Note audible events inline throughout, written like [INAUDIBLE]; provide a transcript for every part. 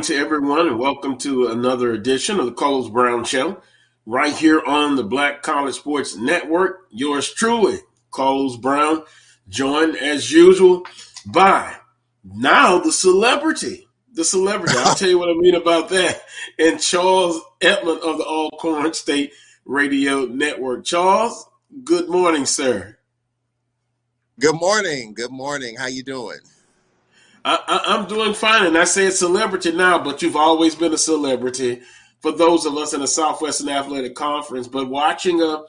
morning to everyone, and welcome to another edition of the Carlos Brown Show, right here on the Black College Sports Network. Yours truly, Carlos Brown, joined as usual by now the celebrity. The celebrity. I'll tell you what I mean about that. And Charles Edmond of the Alcorn State Radio Network. Charles, good morning, sir. Good morning. Good morning. How you doing? I, am doing fine, and I say it's celebrity now, but you've always been a celebrity for those of us in the Southwestern Athletic Conference. But watching a, a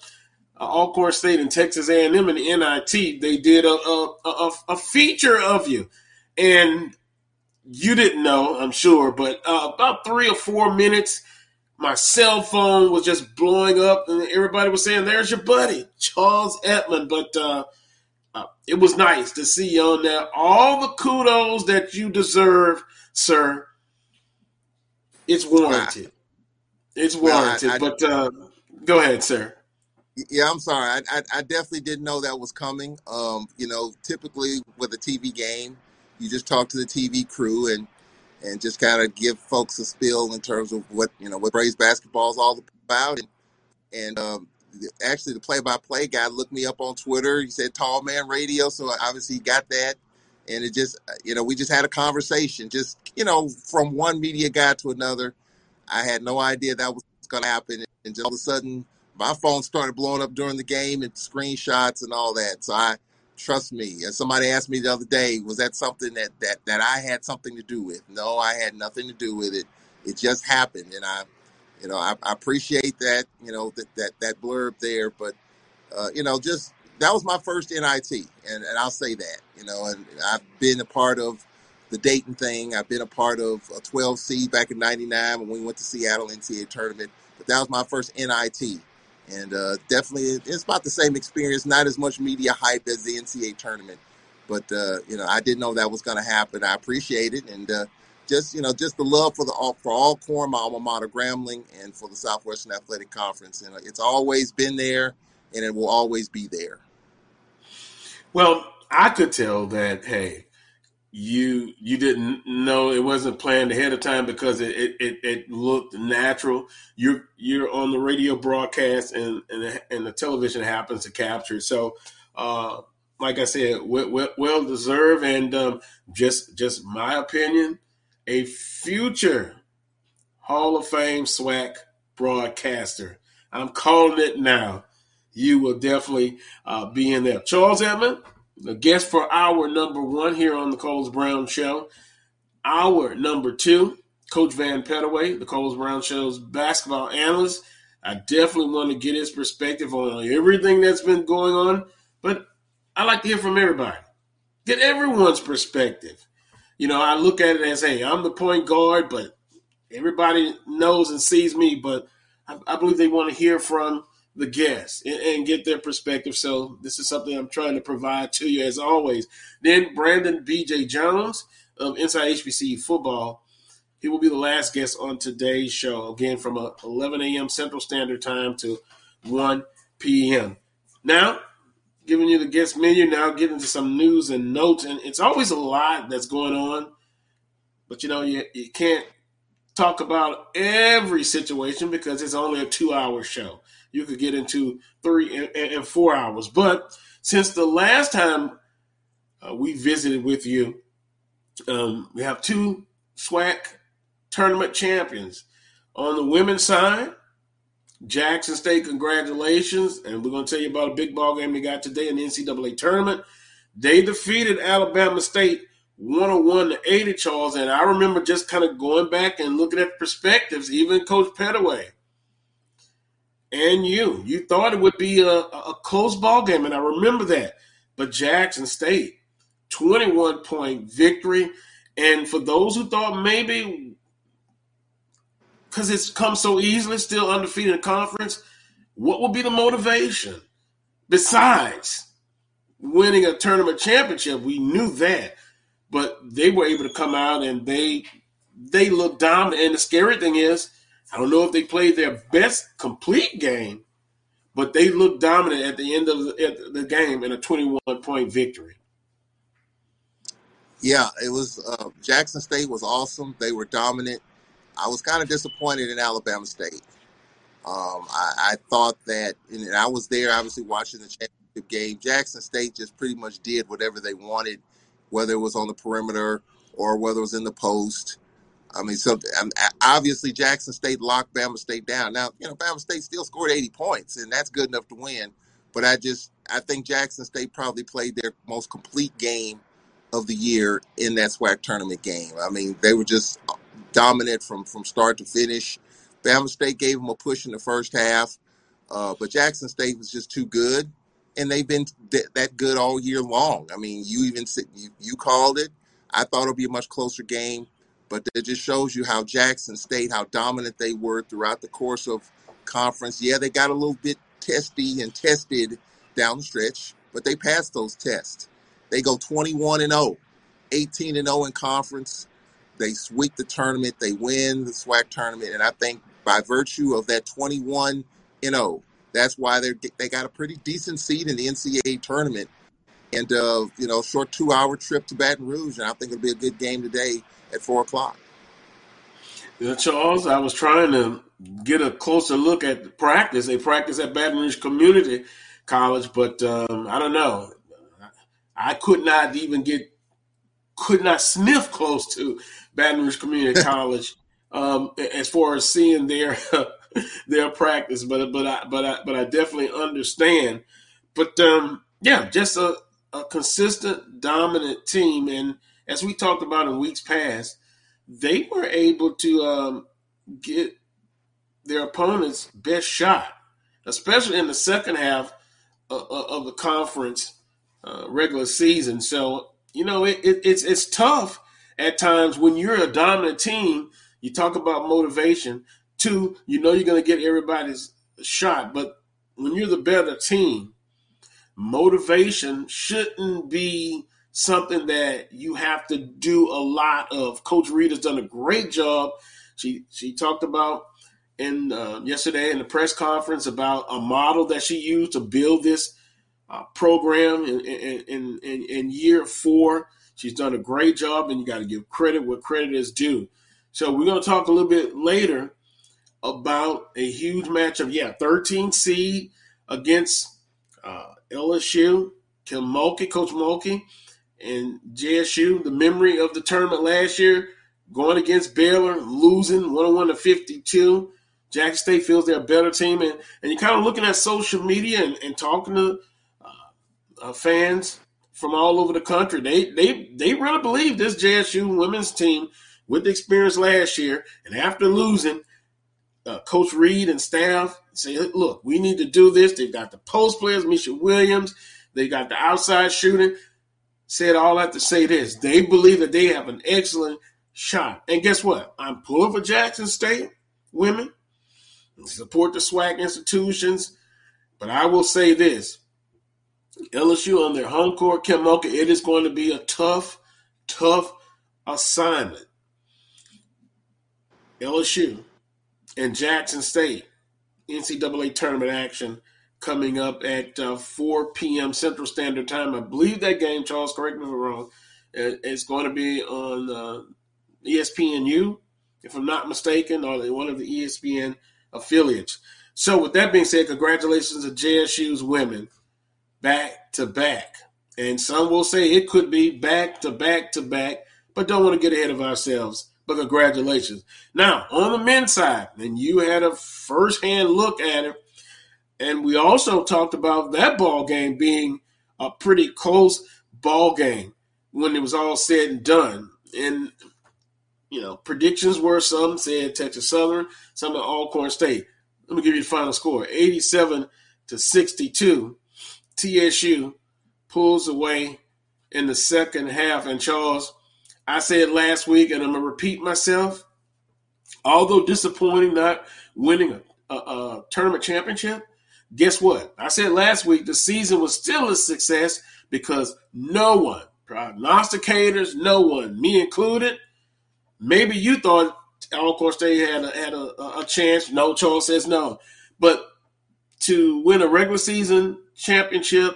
Alcorn State and Texas A&M and the NIT, they did a, a, a, a feature of you, and you didn't know, I'm sure, but uh, about three or four minutes, my cell phone was just blowing up, and everybody was saying, "There's your buddy, Charles Edmond." But uh, uh, it was nice to see you on there. All the kudos that you deserve, sir. It's warranted. Wow. It's warranted. Well, I, I, but uh, go ahead, sir. Yeah, I'm sorry. I, I, I, definitely didn't know that was coming. Um, you know, typically with a TV game, you just talk to the TV crew and and just kind of give folks a spill in terms of what you know what Braves basketball is all about. And, and um, actually the play-by-play guy looked me up on Twitter. He said "Tall Man Radio," so obviously he got that. And it just, uh, you know, we just had a conversation, just you know, from one media guy to another. I had no idea that was going to happen, and just all of a sudden, my phone started blowing up during the game and screenshots and all that. So I trust me. And somebody asked me the other day, was that something that that that I had something to do with? No, I had nothing to do with it. It just happened, and I you know, I, I appreciate that, you know, that, that, that blurb there, but, uh, you know, just that was my first NIT, and, and I'll say that, you know, and I've been a part of the Dayton thing. I've been a part of a 12 seed back in '99 when we went to Seattle NCAA tournament. But that was my first NIT, and uh, definitely it's about the same experience. Not as much media hype as the NCAA tournament, but uh, you know I didn't know that was going to happen. I appreciate it, and uh, just you know just the love for the for Alcorn, my alma mater, Grambling, and for the Southwestern Athletic Conference, and it's always been there, and it will always be there. Well, I could tell that hey, you you didn't know it wasn't planned ahead of time because it it, it, looked natural. You're you're on the radio broadcast and and, and the television happens to capture. So. Uh, like I said, well, well deserved, and um, just just my opinion a future Hall of Fame SWAC broadcaster. I'm calling it now. You will definitely uh, be in there. Charles Edmond, the guest for our number one here on the Carlos Brown Show. Our number two, Coach Van Pettaway, the Carlos Brown Show's basketball analyst. I definitely want to get his perspective on everything that's been going on, but I like to hear from everybody. Get everyone's perspective you know, I look at it as, hey, I'm the point guard, but everybody knows and sees me. But I, I believe they want to hear from the guests and, and, get their perspective. So this is something I'm trying to provide to you as always. Then Brandon B.J. Jones of Inside HBC Football. He will be the last guest on today's show, again from 11 a.m. Central Standard Time to 1 p.m. Now, giving you the guest menu, now getting to some news and notes. And it's always a lot that's going on. But you know, you, you can't talk about every situation because it's only a two hour show. You could get into three and, and four hours. But since the last time uh, we visited with you, um, we have two SWAC tournament champions. On the women's side, Jackson State, congratulations. And we're going to tell you about a big ball game they got today in the NCAA tournament. They defeated Alabama State 101 to 80, Charles. And I remember just kind of going back and looking at perspectives, even Coach Pettaway and you. You thought it would be a, a close ball game, and I remember that. But Jackson State, 21 point victory. And for those who thought maybe because it's come so easily, still undefeated in the conference. What will be the motivation besides winning a tournament championship? We knew that, but they were able to come out and they they looked dominant. And the scary thing is, I don't know if they played their best complete game, but they looked dominant at the end of the, the game in a 21 point victory. Yeah, it was. Uh, Jackson State was awesome. They were dominant. I was kind of disappointed in Alabama State. Um, I, I thought that, and I was there, obviously watching the championship game. Jackson State just pretty much did whatever they wanted, whether it was on the perimeter or whether it was in the post. I mean, so obviously Jackson State locked Bama State down. Now, you know, Bama State still scored 80 points, and that's good enough to win. But I just, I think Jackson State probably played their most complete game of the year in that SWAC tournament game. I mean, they were just dominant from from start to finish. Bama State gave them a push in the first half, uh, but Jackson State was just too good, and they've been th- that good all year long. I mean, you even you, you called it. I thought it'd be a much closer game, but it just shows you how Jackson State, how dominant they were throughout the course of conference. Yeah, they got a little bit testy and tested down the stretch, but they passed those tests. They go 21 and 0, 18 and 0 in conference. They sweep the tournament. They win the SWAC tournament, and I think by virtue of that 21 and 0, that's why they they got a pretty decent seed in the NCAA tournament. And uh, you know, short two hour trip to Baton Rouge, and I think it'll be a good game today at four o'clock. Yeah, Charles, I was trying to get a closer look at the practice. They practice at Baton Rouge Community College, but um, I don't know. I could not even get, could not sniff close to Baton Rouge Community [LAUGHS] College um, as far as seeing their [LAUGHS] their practice. But but I but I but I definitely understand. But um, yeah, just a, a consistent, dominant team, and as we talked about in weeks past, they were able to um, get their opponent's best shot, especially in the second half of, of the conference uh, regular season. So you know it, it, it's it's tough at times when you're a dominant team. You talk about motivation. Two, you know you're going to get everybody's shot, but when you're the better team, motivation shouldn't be something that you have to do a lot of. Coach Reed has done a great job. She she talked about in uh, yesterday in the press conference about a model that she used to build this uh, program in, in, in, in year four. She's done a great job, and you got to give credit where credit is due. So we're going to talk a little bit later about a huge matchup. Yeah, 13 seed against uh, LSU, Kim Mulkey, Coach Mulkey, and JSU. The memory of the tournament last year, going against Baylor, losing 101 to 52. Jackson State feels they're a better team, and, and you're kind of looking at social media and, and talking to uh, fans from all over the country. They they they really believe this JSU women's team with the experience last year, and after losing, uh, Coach Reed and staff say, "Look, we need to do this." They've got the post players, Misha Williams. They got the outside shooting. Said all that to say this: they believe that they have an excellent shot. And guess what? I'm pulling for Jackson State women. Support the SWAC institutions, but I will say this: LSU on their home court, Mulkey, it is going to be a tough, tough assignment. LSU and Jackson State, NCAA tournament action coming up at uh, 4 p.m. Central Standard Time. I believe that game, Charles, correct me if I'm wrong, it's going to be on uh, ESPNU, if I'm not mistaken, or one of the ESPN affiliates. So, with that being said, congratulations to JSU's women back to back. And some will say it could be back to back to back, but don't want to get ahead of ourselves. But congratulations. Now, on the men's side, and you had a first hand look at it, and we also talked about that ball game being a pretty close ball game when it was all said and done. And you know, predictions were some said Texas Southern, some at Alcorn State. Let me give you the final score: 87 to 62. TSU pulls away in the second half. And Charles, I said last week, and I'm going to repeat myself. Although disappointing not winning a, a, a, tournament championship, guess what? I said last week the season was still a success because no one, prognosticators, no one, me included, maybe you thought Alcorn State had a, had a, a chance. No, Charles says no. But to win a regular season championship,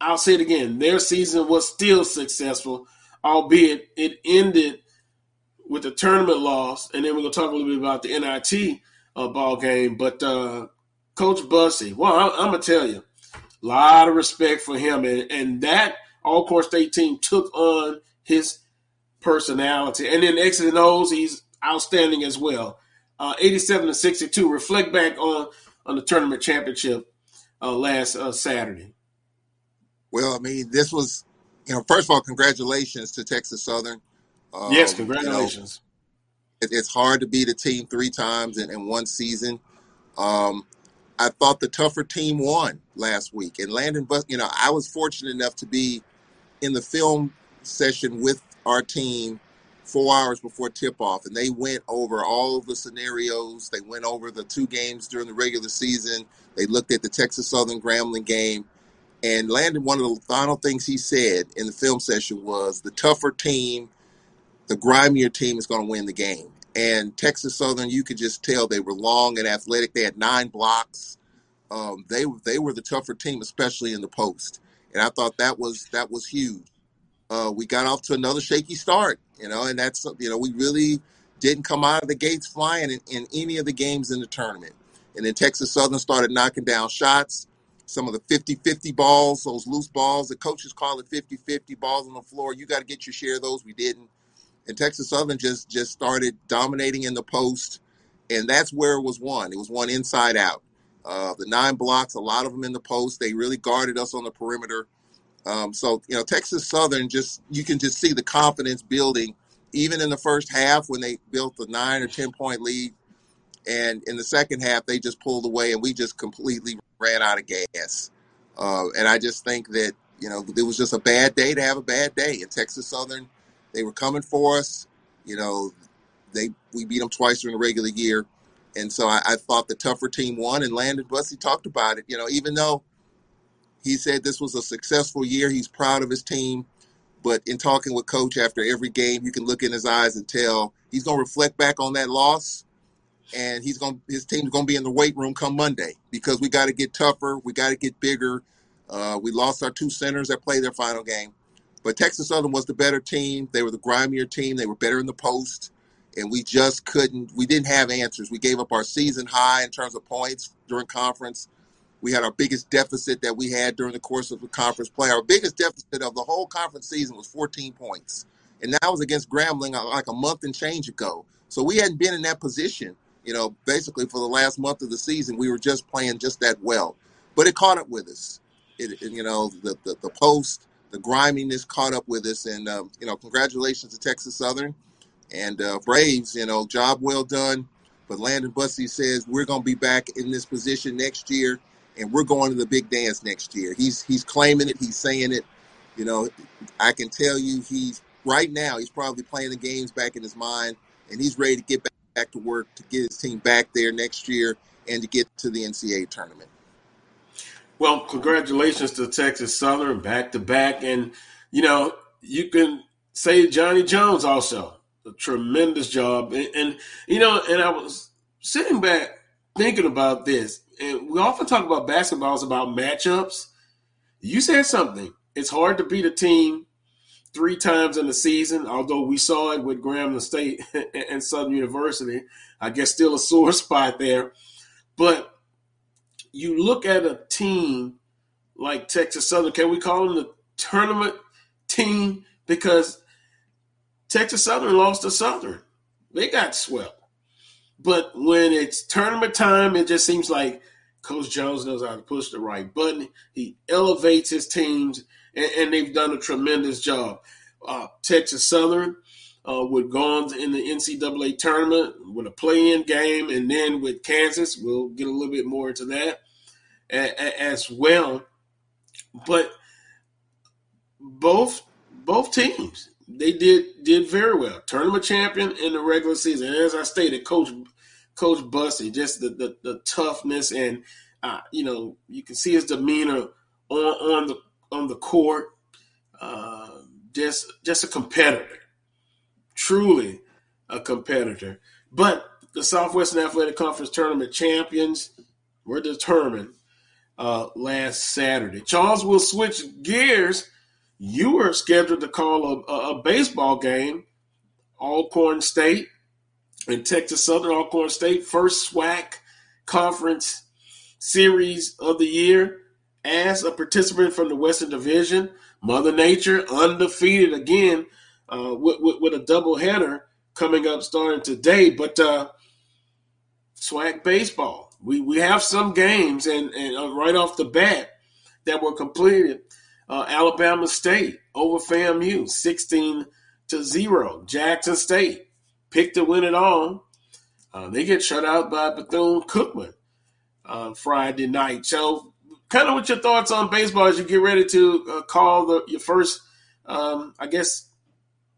I'll say it again, their season was still successful. albeit it ended with a tournament loss, and then we're gonna talk a little bit about the NIT uh, ball game. But uh, Coach Bussie, well, I, am gonna tell you, a lot of respect for him, and, and that Alcorn State team took on his personality, and then X's and O's, he's outstanding as well. Uh, 87 to 62. Reflect back on on the tournament championship uh, last uh, Saturday. Well, I mean, this was, you know, first of all, congratulations to Texas Southern. Um, yes, congratulations. You know, it, it's hard to beat a team three times in, in one season. Um, I thought the tougher team won last week, and Landon. But you know, I was fortunate enough to be in the film session with our team four hours before tip off, and they went over all the scenarios. They went over the two games during the regular season. They looked at the Texas Southern Grambling game, and Landon. One of the final things he said in the film session was, "The tougher team, the grimier team, is going to win the game." And Texas Southern, you could just tell they were long and athletic. They had nine blocks. Um, they they were the tougher team, especially in the post. And I thought that was that was huge uh, we got off to another shaky start, you know, and that's, you know, we really didn't come out of the gates flying in, in any of the games in the tournament. And then Texas Southern started knocking down shots. Some of the 50 50 balls, those loose balls, the coaches call it 50 50 balls on the floor. You got to get your share of those. We didn't. And Texas Southern just just started dominating in the post. And that's where it was won. It was won inside out. Uh, the nine blocks, a lot of them in the post. They really guarded us on the perimeter. Um, so you know, Texas Southern just you can just see the confidence building, even in the first half when they built the nine or ten point lead, and in the second half they just pulled away and we just completely ran out of gas. Uh, and I just think that you know it was just a bad day to have a bad day. In Texas Southern, they were coming for us. You know, they we beat them twice during the regular year, and so I, I thought the tougher team won. And Landon Bussie talked about it. You know, even though he said this was a successful year. He's proud of his team. But in talking with coach after every game, you can look in his eyes and tell he's going to reflect back on that loss, and he's going his team's going to be in the weight room come Monday because we got to get tougher, we got to get bigger. Uh, we lost our two centers that played their final game, but Texas Southern was the better team. They were the grimier team. They were better in the post, and we just couldn't. We didn't have answers. We gave up our season high in terms of points during conference. We had our biggest deficit that we had during the course of the conference play. Our biggest deficit of the whole conference season was 14 points. And that was against Grambling uh, like a month and change ago. So we hadn't been in that position, you know, basically for the last month of the season. We were just playing just that well. But it caught up with us. It, it, you know, the, the, the post, the griminess caught up with us. And, um, you know, congratulations to Texas Southern and uh, Braves, you know, job well done. But Landon Bussie says we're going to be back in this position next year and we're going to the big dance next year. He's he's claiming it. He's saying it. You know, I can tell you he's right now. He's probably playing the games back in his mind, and he's ready to get back, back to work to get his team back there next year and to get to the NCAA tournament. Well, congratulations to Texas Southern back to back, and you know you can say Johnny Jones also a tremendous job, and, and you know, and I was sitting back thinking about this and we often talk about basketballs about matchups. You said something. It's hard to beat a team three times in the season, although we saw it with Grambling State [LAUGHS] and Southern University. I guess still a sore [LAUGHS] spot there. But you look at a team like Texas Southern, can we call them the tournament team? Because Texas Southern lost to Southern. They got swept. But when it's tournament time, it just seems like Coach Jones knows how to push the right button. He elevates his teams, and, and they've done a tremendous job. Uh, Texas Southern uh, would go on in the NCAA tournament with a play-in game, and then with Kansas, we'll get a little bit more into that as well. But both both teams they did did very well. Tournament champion in the regular season. As I stated, Coach Coach Bussie, just the, the, the toughness and uh, you know you can see his demeanor on on the on the court. Uh, just just a competitor, truly a competitor. But the Southwestern Athletic Conference tournament champions were determined uh, last Saturday. Charles will switch gears you were scheduled to call a, a baseball game, Alcorn State and Texas Southern Alcorn State, first SWAC conference series of the year as a participant from the Western Division. Mother Nature undefeated again uh, with, with, with, a doubleheader coming up starting today. But uh, SWAC baseball, we, we have some games, and, and uh, right off the bat that were completed. Uh, Alabama State over FAMU, 16 to 0. Jackson State picked to win it all. Uh, they get shut out by Bethune Cookman uh, Friday night. So, kind of what your thoughts on baseball as you get ready to uh, call the, your first, um, I guess,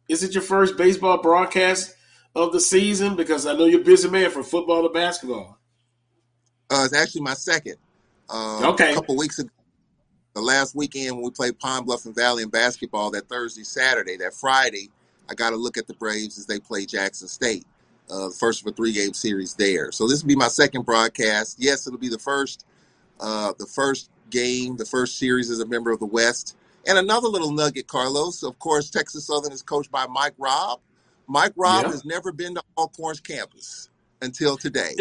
is it your first baseball broadcast of the season? Because I know you're a busy man from football to basketball. Uh, it's actually my second. Um, okay. A couple weeks ago, the last weekend when we played Pine Bluff and Valley in basketball, that Thursday, Saturday, that Friday, I got to look at the Braves as they play Jackson State, uh, the first of a three game series there. So this will be my second broadcast. Yes, it'll be the first, uh, the first game, the first series as a member of the West. And another little nugget, Carlos. Of course, Texas Southern is coached by Mike Robb. Mike Robb has never been to Alcorn's campus until today.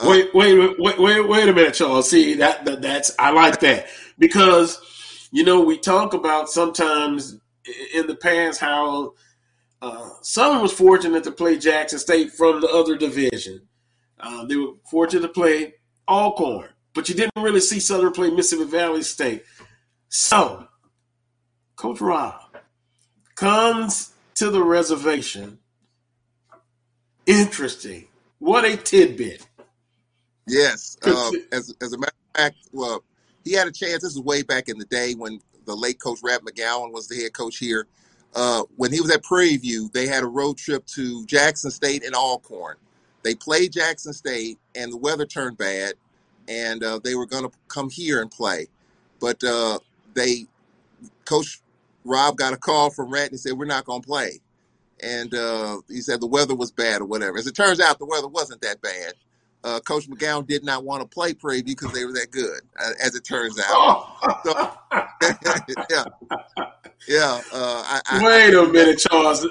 Uh, wait, wait, wait, wait, wait a minute, Charles. See that, that that's I like that because you know we talk about sometimes in the past how uh, Southern was fortunate to play Jackson State from the other division. Uh, they were fortunate to play Alcorn, but you didn't really see Southern play Mississippi Valley State. So, Coach Robb comes to the reservation. Interesting. What a tidbit. Yes. Uh, as, as a matter of fact, well, he had a chance. This is way back in the day when the late coach Rap McGowan was the head coach here. Uh, when he was at Prairie View, they had a road trip to Jackson State and Alcorn. They played Jackson State, and the weather turned bad, and uh, they were going to come here and play. But uh, they, Coach Rob got a call from Rat and said, "We're not going to play." And uh, he said the weather was bad or whatever. As it turns out, the weather wasn't that bad. Uh, Coach McGowan did not want to play Prairie View because they were that good, uh, as it turns out. So, [LAUGHS] yeah, yeah. Uh, I, I, wait a minute, Charles.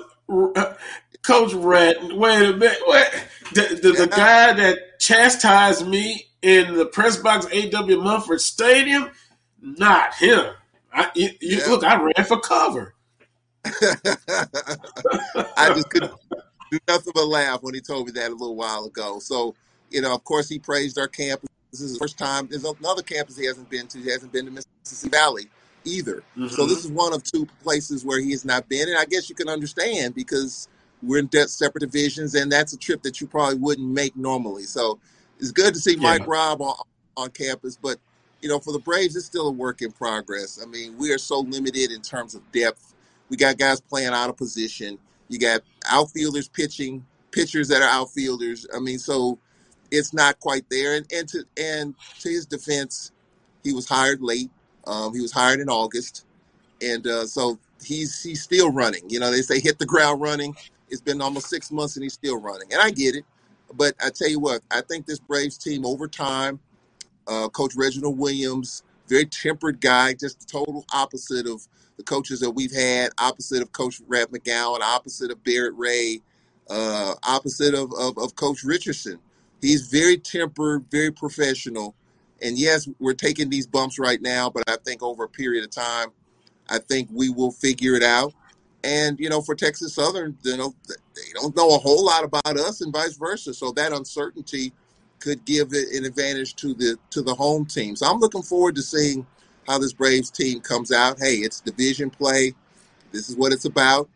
Coach Rat, wait a minute. Wait. The, the, the guy that chastised me in the press box A.W. Mumford Stadium, not him. I, you, yeah. Look, I ran for cover. [LAUGHS] I just couldn't do nothing but laugh when he told me that a little while ago. So, you know, of course, he praised our campus. This is the first time. There's another campus he hasn't been to. He hasn't been to Mississippi Valley either. Mm-hmm. So this is one of two places where he has not been, and I guess you can understand because we're in separate divisions, and that's a trip that you probably wouldn't make normally. So it's good to see yeah. Mike Robb on, on campus, but you know, for the Braves, it's still a work in progress. I mean, we are so limited in terms of depth. We got guys playing out of position. You got outfielders pitching, pitchers that are outfielders. I mean, so it's not quite there. And, and to and to his defense, he was hired late. Um, he was hired in August, and uh, so he's he's still running. You know, they say hit the ground running. It's been almost six months and he's still running, and I get it. But I tell you what, I think this Braves team over time, uh, Coach Reginald Williams, very tempered guy, just the total opposite of the coaches that we've had, opposite of Coach Rap McGowan, opposite of Barrett Ray, uh, opposite of, of, of Coach Richardson. He's very tempered, very professional. And yes, we're taking these bumps right now, but I think over a period of time, I think we will figure it out. And you know, for Texas Southern, you know, they don't know a whole lot about us, and vice versa. So that uncertainty could give it an advantage to the to the home team. So I'm looking forward to seeing how this Braves team comes out. Hey, it's division play. This is what it's about.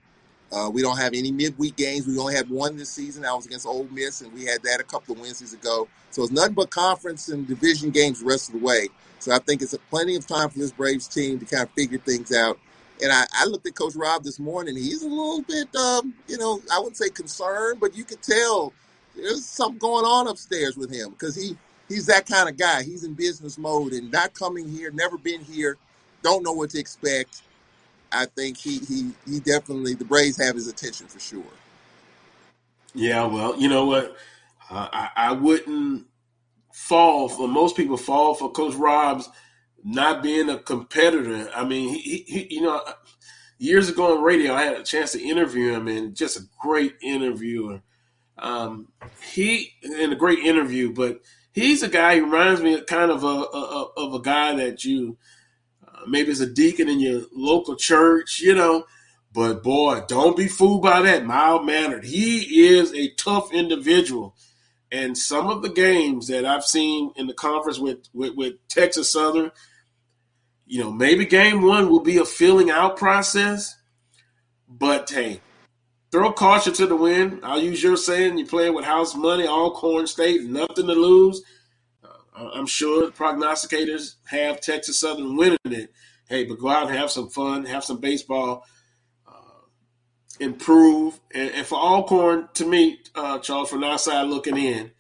Uh, we don't have any midweek games. We only had one this season. That was against Ole Miss, and we had that a couple of Wednesdays ago. So it's nothing but conference and division games the rest of the way. So I think it's a plenty of time for this Braves team to kind of figure things out. And I, I looked at Coach Rob this morning. He's a little bit, um, you know, I wouldn't say concerned, but you could tell there's something going on upstairs with him because he he's that kind of guy. He's in business mode and not coming here, never been here, don't know what to expect. I think he he he definitely the Braves have his attention for sure. Yeah, well, you know what, uh, I, I wouldn't fall for most people fall for Coach Rob's not being a competitor. I mean, he, he, you know, years ago on radio, I had a chance to interview him, and just a great interviewer. Um, he in a great interview, but he's a guy who reminds me of kind of a, a of a guy that you maybe is a deacon in your local church, you know. But boy, don't be fooled by that. Mild mannered. He is a tough individual. And some of the games that I've seen in the conference with, with, with Texas Southern, you know, maybe game one will be a filling out process. But hey, throw caution to the wind. I'll use your saying. You're playing with house money, Alcorn State, nothing to lose. I'm sure prognosticators have Texas Southern winning it. Hey, but go out and have some fun, have some baseball, uh, improve. And, and, for Alcorn, to me, uh, Charles, from outside looking in,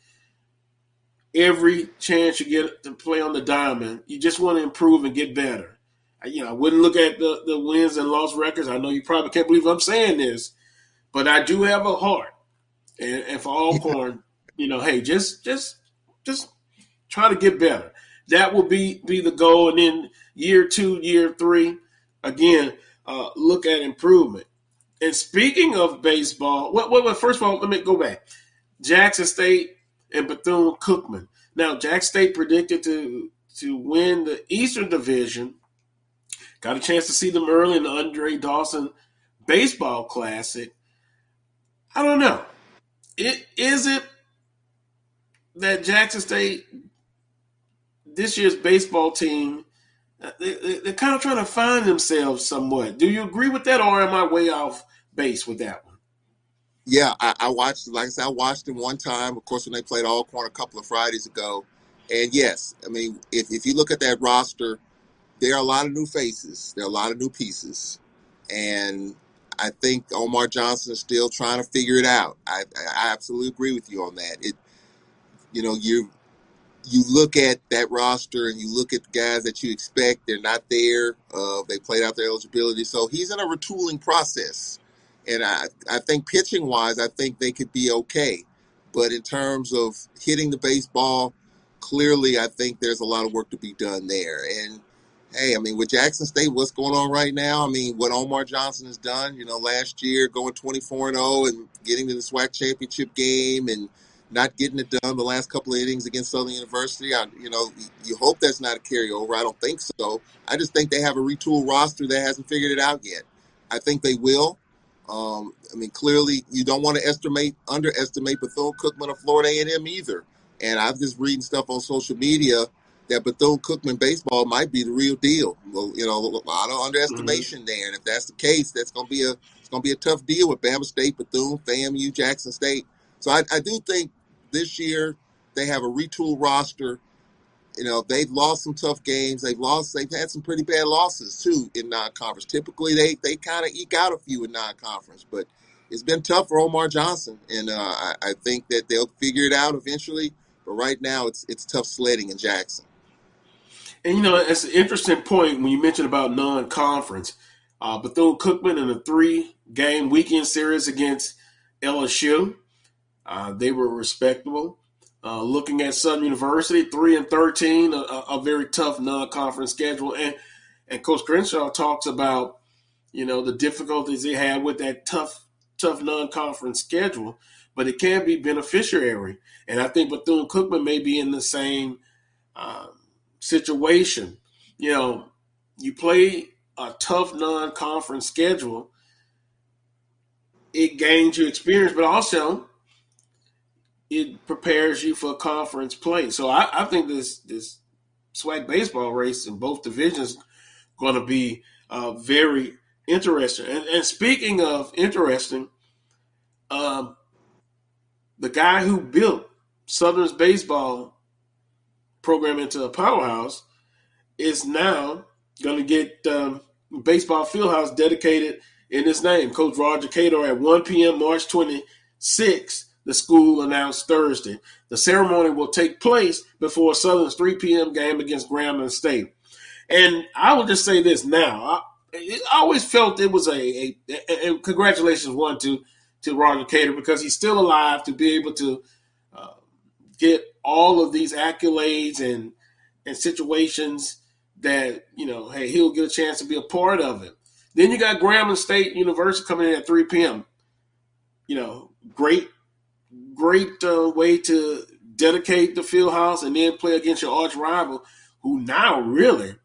every chance you get to play on the diamond, you just want to improve and get better. You know, I wouldn't look at the, the wins and loss records. I know you probably can't believe I'm saying this, but I do have a heart, and, and for [LAUGHS] Alcorn, you know, hey, just just just try to get better. That will be be the goal, and then year two, year three, again, uh, look at improvement. And speaking of baseball, well, well, first of all, let me go back. Jackson State and Bethune Cookman. Now, Jack State predicted to to win the Eastern Division. Got a chance to see them early in the Andre Dawson Baseball Classic. I don't know. It is it that Jackson State this year's baseball team uh, kind of trying to find themselves somewhat. Do you agree with that, or am I way off base with that one? Yeah, I, I watched. Like I said, I watched them one time. Of course, when they played Alcorn a couple of Fridays ago, and yes, I mean, if if you look at that roster, there are a lot of new faces. There are a lot of new pieces, and I think Omar Johnson is still trying to figure it out. I, I absolutely agree with you on that. It, you know, you you look at that roster and you look at the guys that you expect. They're not there. Uh, they played out their eligibility, so he's in a retooling process. And I, I think pitching wise, I think they could be okay. But in terms of hitting the baseball, clearly, I think there's a lot of work to be done there. And hey, I mean, with Jackson State, what's going on right now? I mean, what Omar Johnson has done, you know, last year going 24 and 0 and getting to the SWAC championship game and not getting it done the last couple of innings against Southern University. I, you know, you hope that's not a carryover. I don't think so. I just think they have a retool roster that hasn't figured it out yet. I think they will. Um, I mean, clearly, you don't want to estimate, underestimate Bethune Cookman or Florida A&M either. And I've just reading stuff on social media that Bethune Cookman baseball might be the real deal. Well, you know, a lot of underestimation mm-hmm. there, and if that's the case, that's going to be a it's going to be a tough deal with Bama State, Bethune, FAMU, Jackson State. So I, I do think this year they have a retool roster. You know, they've lost some tough games. They've lost. They've had some pretty bad losses too in non-conference. Typically, they they kind of eke out a few in non-conference, but it's been tough for Omar Johnson, and uh, I, I think that they'll figure it out eventually. But right now, it's it's tough sledding in Jackson. And you know, it's an interesting point when you mentioned about non-conference. Uh, Bethune Cookman in a three-game weekend series against LSU, uh, they were respectable. Uh, looking at Southern University, three and thirteen, a, a very tough non-conference schedule, and and Coach Crenshaw talks about you know the difficulties they had with that tough tough non-conference schedule, but it can be beneficiary, and I think Bethune Cookman may be in the same. Um, situation. You know, you play a tough non-conference schedule, it gains you experience, but also it prepares you for conference play. So I, I think this this SWAC baseball race in both divisions going to be uh, very interesting. And, and, speaking of interesting, um, the guy who built Southern's baseball program into a powerhouse is now going to get um, baseball fieldhouse dedicated in his name. Coach Roger Cador at 1 p.m. March 26th, the school announced Thursday. The ceremony will take place before Southern's 3 p.m. game against Grambling State. And I will just say this now. I, I always felt it was a, a, a, a, congratulations one to to Roger Cador because he's still alive to be able to uh, get all of these accolades and and situations that you know, hey, he'll get a chance to be a part of it. Then you got Grambling State University coming in at 3 p.m. You know, great, great uh, way to dedicate the field house and then play against your arch rival, who now really,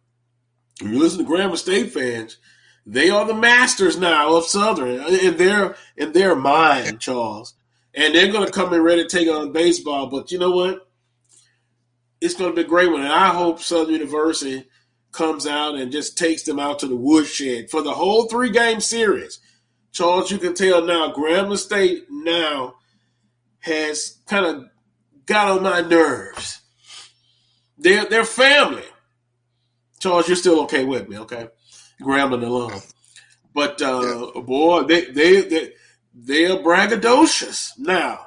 when you listen to Grambling State fans, they are the masters now of Southern in their in their mind, Charles. And they're going to come in ready to take on baseball. But you know what? It's going to be a great one. And I hope Southern University comes out and just takes them out to the woodshed for the whole three game series. Charles, you can tell now, Grambling State now has kind of got on my nerves. They're, they're family. Charles, you're still okay with me, okay? Grambling alone. But uh, yeah. boy, they they they they're braggadocious now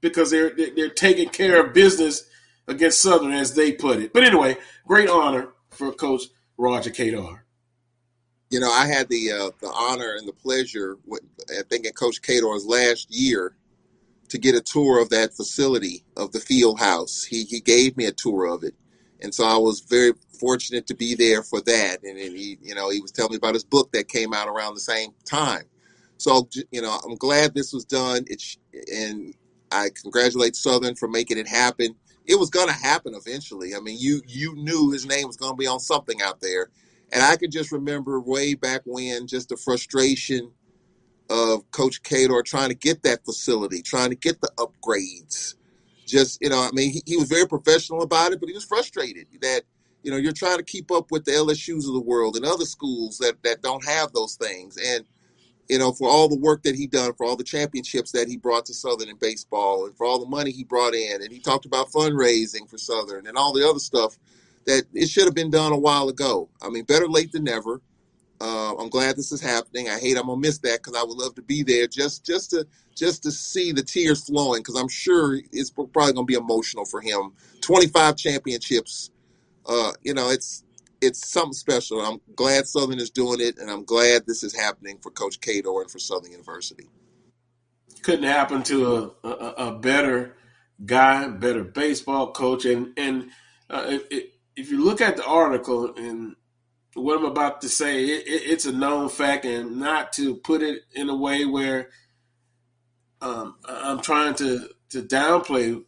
because they're they're taking care of business against Southern, as they put it. But anyway, great honor for Coach Roger Cador. You know, I had the uh, the honor and the pleasure, I think, in Coach Cador's last year, to get a tour of that facility of the field house. He he gave me a tour of it, and so I was very fortunate to be there for that. And, and he, you know, he was telling me about his book that came out around the same time. So you know, I'm glad this was done. It's and I congratulate Southern for making it happen it was going to happen eventually. I mean, you you knew his name was going to be on something out there, and I could just remember way back when just the frustration of Coach Cador trying to get that facility, trying to get the upgrades. Just you know, I mean, he, he was very professional about it, but he was frustrated that you know you're trying to keep up with the LSU's of the world and other schools that that don't have those things, and you know, for all the work that he done, for all the championships that he brought to Southern in baseball, and for all the money he brought in, and he talked about fundraising for Southern and all the other stuff that it should have been done a while ago. I mean, better late than never. Uh, I'm glad this is happening. I hate I'm gonna miss that because I would love to be there just just to just to see the tears flowing because I'm sure it's probably gonna be emotional for him. 25 championships. Uh, you know, it's it's something special. I'm glad Southern is doing it, and I'm glad this is happening for Coach Cador and for Southern University. Couldn't happen to a, a, a better guy, better baseball coach, and and uh, if, if, you look at the article and what I'm about to say, it, it, it's a known fact, and not to put it in a way where um, I'm trying to to downplay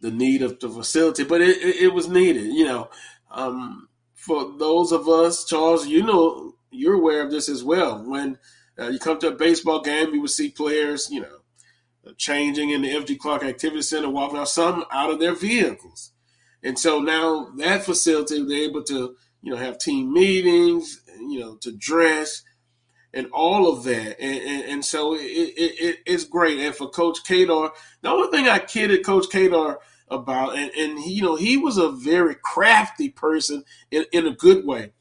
the need of the facility, but it, it, was needed. You know, um, for those of us, Charles, you know, you're aware of this as well. When uh, you come to a baseball game, you will see players, you know, changing in the FG Clark Activity Center, walking out, some out of their vehicles. And so now that facility, they're able to, you know, have team meetings, you know, to dress and all of that. And, and, and so it, it, it, it's great. And for Coach Cador, the only thing I kidded Coach Cador about, and, and he, you know, he was a very crafty person in, in a good way.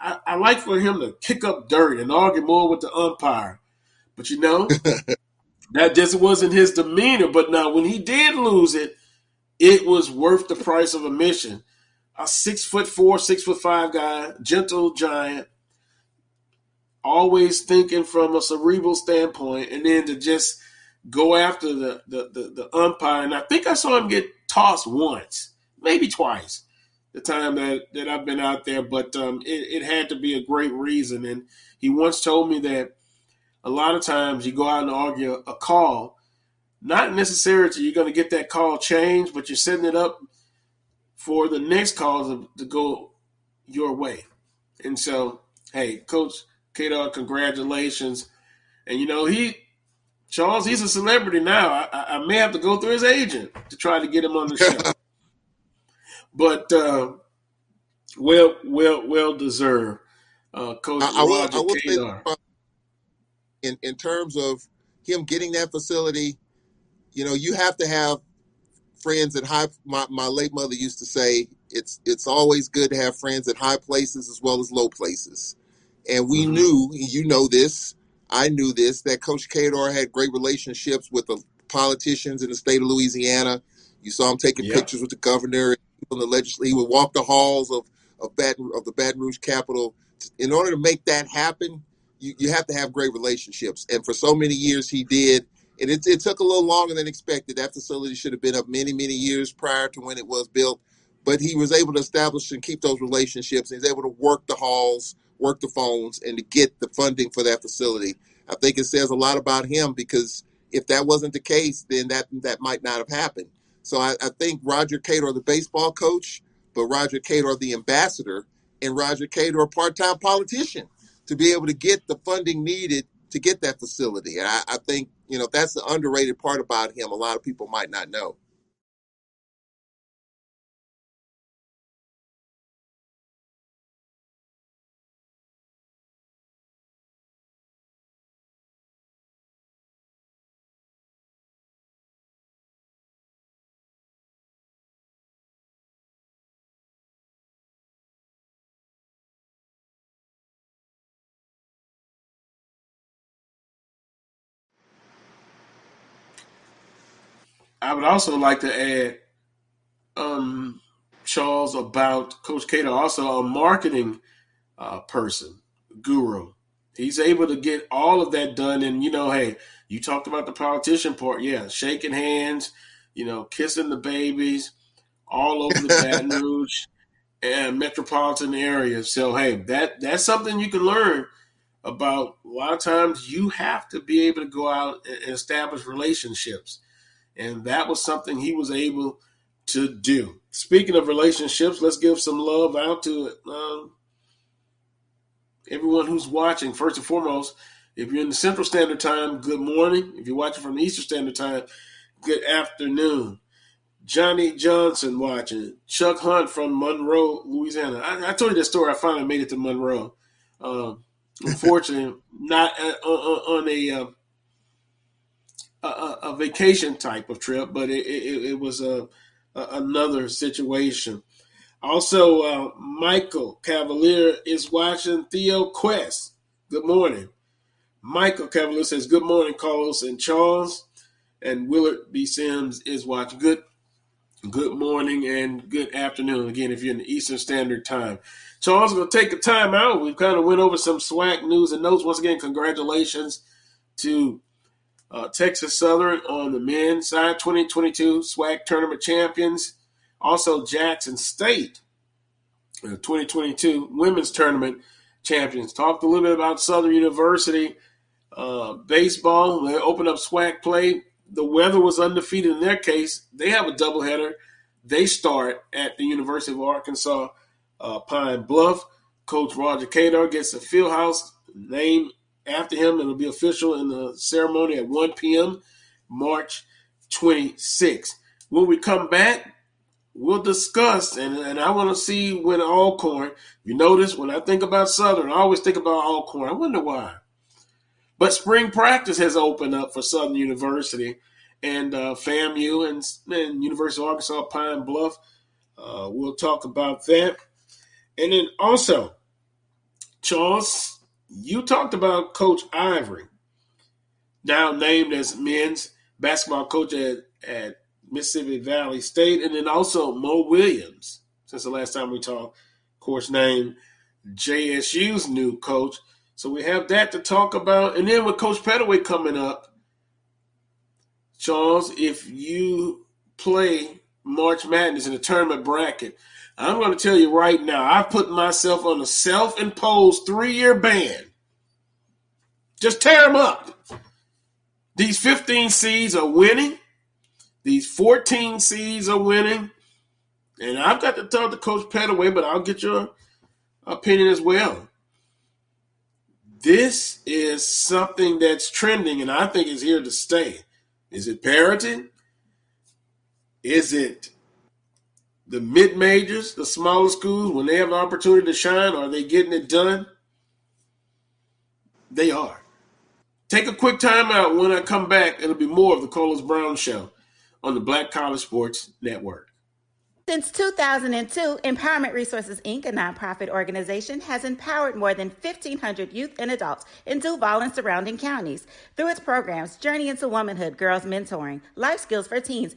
I, I like for him to kick up dirt and argue more with the umpire, but you know, [LAUGHS] that just wasn't his demeanor. But now, when he did lose it, it was worth the price of admission. A six foot four, six foot five guy, gentle giant, always thinking from a cerebral standpoint, and then to just go after the, the, the, the umpire. And I think I saw him get tossed once, maybe twice, the time that, that I've been out there. But um, it, it had to be a great reason. And he once told me that a lot of times you go out and argue a call, not necessarily you're going to get that call changed, but you're setting it up for the next call to, to go your way. And so, hey, Coach Cador, congratulations. And you know, he Charles, he's a celebrity now. I, I, may have to go through his agent to try to get him on the show. [LAUGHS] but uh, well, well, well deserved, uh, Coach I, I will, I will Say, uh, in in terms of him getting that facility, you know, you have to have friends at high. My, my late mother used to say, "It's it's always good to have friends at high places as well as low places." And we mm-hmm. knew, you know this, I knew this that Coach Cador had great relationships with the politicians in the state of Louisiana. You saw him taking yeah. pictures with the governor and the legislature. He would walk the halls of of, Baton, of the Baton Rouge Capitol. In order to make that happen, you, you have to have great relationships. And for so many years, he did. And it, it took a little longer than expected. That facility should have been up many, many years prior to when it was built. but he was able to establish and keep those relationships. He's able to work the halls, work the phones, and to get the funding for that facility. I think it says a lot about him because if that wasn't the case, then that that might not have happened. So I, I think Roger Cador, the baseball coach, but Roger Cador, the ambassador, and Roger Cador, a part-time politician, to be able to get the funding needed to get that facility. And I, I think you know that's the underrated part about him. A lot of people might not know. I would also like to add, um, Charles, about Coach Cador, also a marketing uh, person, guru. He's able to get all of that done. And, you know, hey, you talked about the politician part. Yeah, shaking hands, you know, kissing the babies all over the Baton Rouge [LAUGHS] and metropolitan area. So, hey, that that's something you can learn about. A lot of times you have to be able to go out and establish relationships and that was something he was able to do. Speaking of relationships, let's give some love out to um, everyone who's watching. First and foremost, if you're in the Central Standard Time, good morning. If you're watching from the Eastern Standard Time, good afternoon. Johnny Johnson watching. Chuck Hunt from Monroe, Louisiana. I, I told you that story. I finally made it to Monroe. Um, unfortunately, [LAUGHS] not uh, uh, on a uh, a, a, vacation type of trip, but it, it, it was a, a, another situation. Also, uh, Michael Cavalier is watching Theo Quest. Good morning. Michael Cavalier says, Good morning, Carlos and Charles. And Willard B. Sims is watching. Good good morning and good afternoon. Again, if you're in the Eastern Standard Time. Charles, going to take a time out. We've kind of went over some SWAC news and notes. Once again, congratulations to uh, Texas Southern on the men's side, 2022 SWAC tournament champions. Also, Jackson State, uh, 2022 women's tournament champions. Talked a little bit about Southern University uh, baseball. They opened up SWAC play. The weather was undefeated in their case. They have a doubleheader. They start at the University of Arkansas uh, Pine Bluff. Coach Roger Cador gets the field house name after him. It'll be official in the ceremony at 1 p.m. March 26th. When we come back, we'll discuss, and, and I want to see when Alcorn. You notice when I think about Southern, I always think about Alcorn. I wonder why. But spring practice has opened up for Southern University and uh, FAMU and, and University of Arkansas Pine Bluff. Uh, we'll talk about that. And then also, Charles you talked about Coach Ivory, now named as men's basketball coach at, at Mississippi Valley State, and then also Mo Williams, since the last time we talked, of course, named JSU's new coach. So we have that to talk about. And then with Coach Pettaway coming up, Charles, if you play March Madness in the tournament bracket, I'm going to tell you right now, I've put myself on a self imposed three year ban. Just tear them up. These 15 seeds are winning. These 14 seeds are winning. And I've got to talk to Coach Pettaway, but I'll get your opinion as well. This is something that's trending, and I think is here to stay. Is it parity? Is it the mid majors, the smaller schools, when they have an opportunity to shine, are they getting it done? They are. Take a quick time out. When I come back, it'll be more of the Carlos Brown Show on the Black College Sports Network. Since 2002, Empowerment Resources Inc., a nonprofit organization, has empowered more than 1,500 youth and adults in Duval and surrounding counties. Through its programs, Journey into Womanhood, Girls Mentoring, Life Skills for Teens,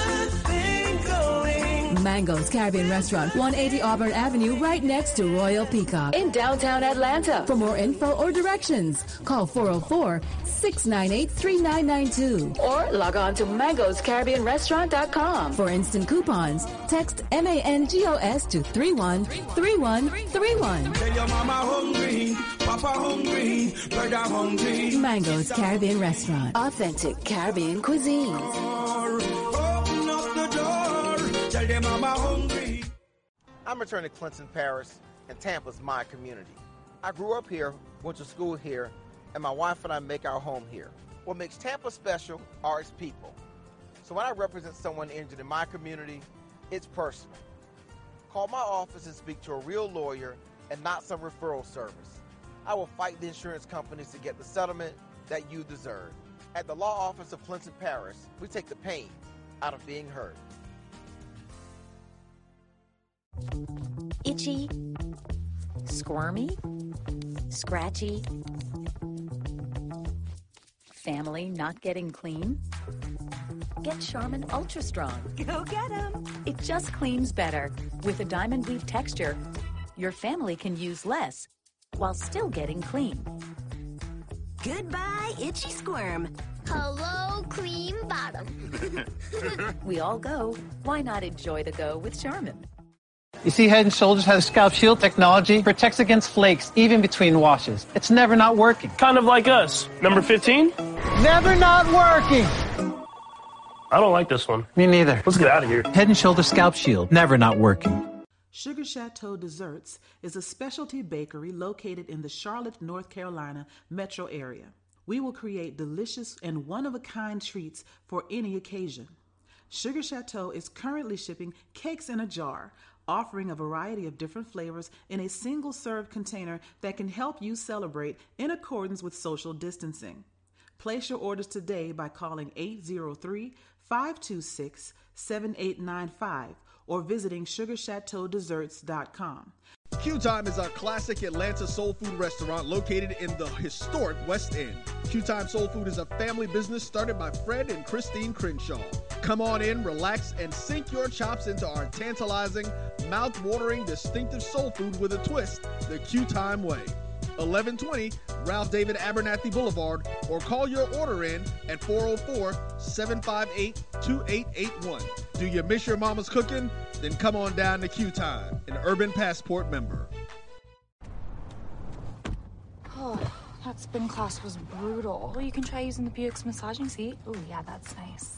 Mango's Caribbean Restaurant, 180 Auburn Avenue, right next to Royal Peacock. In downtown Atlanta. For more info or directions, call 404 698 3992. Or log on to mangoscaribbeanrestaurant.com. For instant coupons, text MANGOS to 313131. Tell your mama hungry, papa hungry, brother hungry. Mango's Caribbean Restaurant. Authentic Caribbean cuisines. Tell them mama hungry. I'm returning to Clinton Paris, and Tampa's my community. I grew up here, went to school here, and my wife and I make our home here. What makes Tampa special are its people. So when I represent someone injured in my community, it's personal. Call my office and speak to a real lawyer and not some referral service. I will fight the insurance companies to get the settlement that you deserve. At the law office of Clinton Paris, we take the pain out of being hurt. Itchy, squirmy, scratchy, family not getting clean? Get Charmin Ultra Strong. [LAUGHS] Go get 'em! It just cleans better. With a diamond weave texture, your family can use less while still getting clean. Goodbye, itchy squirm. Hello, cream bottom. [LAUGHS] [LAUGHS] we all go. Why not enjoy the go with Charmin? You see, Head & Shoulders has a scalp shield technology, protects against flakes even between washes. It's never not working. Kind of like us. Number 15? Never not working. I don't like this one. Me neither. Let's get out of here. Head & Shoulders scalp shield, never not working. Sugar Chateau Desserts is a specialty bakery located in the Charlotte, North Carolina metro area. We will create delicious and one of a kind treats for any occasion. Sugar Chateau is currently shipping cakes in a jar, offering a variety of different flavors in a single serve container that can help you celebrate in accordance with social distancing. Place your orders today by calling 803 526 7895 or visiting sugarchateaudesserts.com. Q Time is a classic Atlanta soul food restaurant located in the historic West End. Q Time Soul Food is a family business started by Fred and Christine Crenshaw. Come on in, relax, and sink your chops into our tantalizing, mouth-watering, distinctive soul food with a twist, the Q Time way. 1120 Ralph David Abernathy Boulevard or call your order in at 404-758-2881. Do you miss your mama's cooking? Then come on down to Q Time, an Urban Passport member. Oh, that spin class was brutal. Well, you can try using the Buick's massaging seat. Oh, yeah, that's nice.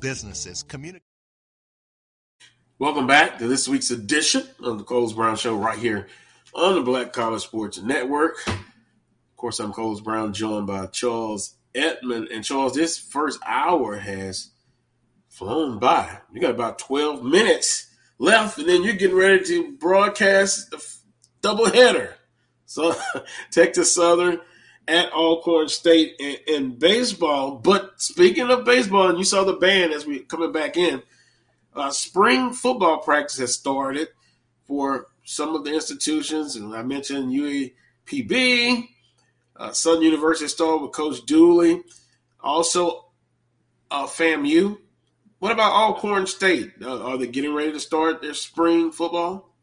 Businesses communicate. Welcome back to this week's edition of the Carlos Brown Show right here on the Black College Sports Network. Of course, I'm Carlos Brown, joined by Charles Edmond. And Charles, this first hour has flown by. You got about 12 minutes left, and then you're getting ready to broadcast a doubleheader. So, [LAUGHS] Texas Southern at Alcorn State in, in, baseball. But speaking of baseball, and you saw the band as we coming back in, uh, spring football practice has started for some of the institutions, and I mentioned UAPB, uh, Southern University started with Coach Dooley, also uh, FAMU. What about Alcorn State? Uh, are they getting ready to start their spring football?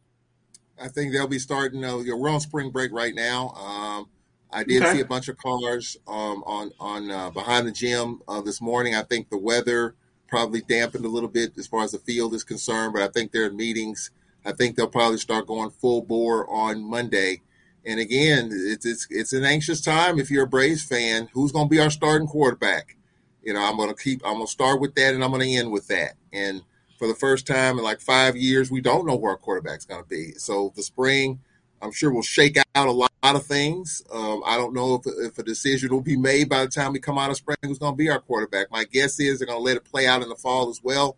I think they'll be starting. Uh, we're on spring break right now. Um, I did Okay. see a bunch of cars um, on on uh, behind the gym uh, this morning. I think the weather probably dampened a little bit as far as the field is concerned, but I think they're in meetings. I think they'll probably start going full bore on Monday. And again, it's it's it's an anxious time if you're a Braves fan. Who's going to be our starting quarterback? You know, I'm going to keep. I'm going to start with that, and I'm going to end with that. And for the first time in like five years, we don't know where our quarterback's going to be. So the spring, I'm sure will shake out a lot, of things. Um, I don't know if, if a decision will be made by the time we come out of spring who's going to be our quarterback. My guess is they're going to let it play out in the fall as well.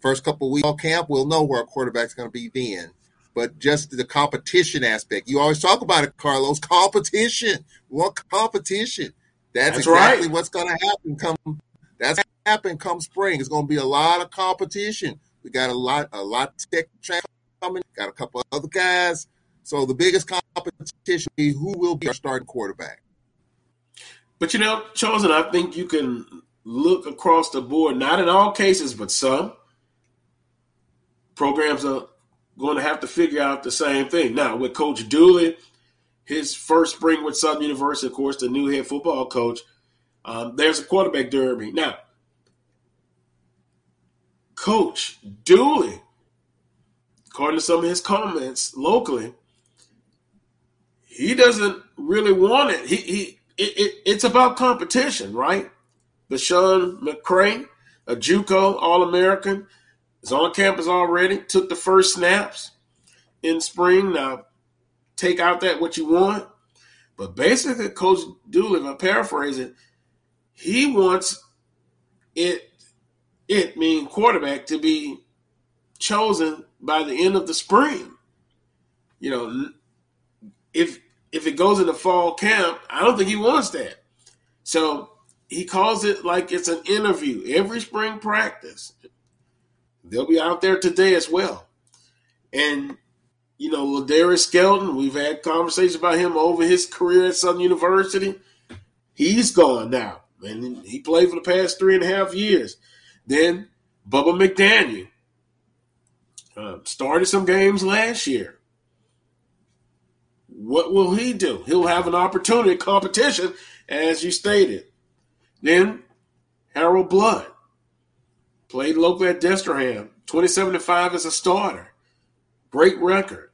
First couple of weeks of camp, we'll know where our quarterback's going to be then. But just the competition aspect, you always talk about it, Carlos. Competition, what competition? That's, That's exactly right. what's going to happen. Come, that's happen come spring. It's going to be a lot of competition. We got a lot, a lot of tech coming. Got a couple of other guys. So the biggest competition be who will be our starting quarterback. But you know, chosen, I think you can look across the board, not in all cases, but some programs are going to have to figure out the same thing. Now, with Coach Dooley, his first spring with Southern University, of course, the new head football coach, um, there's a quarterback derby. Now, Coach Dooley, according to some of his comments locally, he doesn't really want it. He, he it, it, it's about competition, right? BeSean McCray, a JUCO All American, is on campus already. Took the first snaps in spring. Now, take out that what you want, but basically, Coach Dooley, if I paraphrase it, he wants it it mean quarterback to be chosen by the end of the spring. You know, if if it goes into fall camp, I don't think he wants that. So he calls it like it's an interview every spring practice. They'll be out there today as well. And you know, Ladarius Skelton, we've had conversations about him over his career at Southern University. He's gone now. And he played for the past three and a half years. Then Bubba McDaniel uh, started some games last year. What will he do? He'll have an opportunity, competition, as you stated. Then Harold Blood played locally at Destrehan, 27 to 5 as a starter. Great record.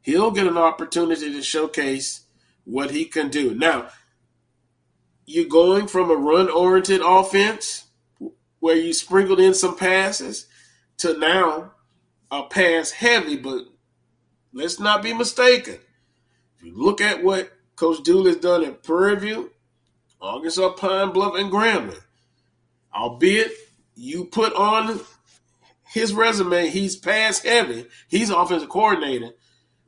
He'll get an opportunity to showcase what he can do. Now, you're going from a run oriented offense where you sprinkled in some passes to now a pass heavy, but let's not be mistaken. If you look at what Coach Dooley's done at Prairie View, Arkansas Pine Bluff, and Grambling, albeit you put on his resume, he's pass heavy, he's offensive coordinator,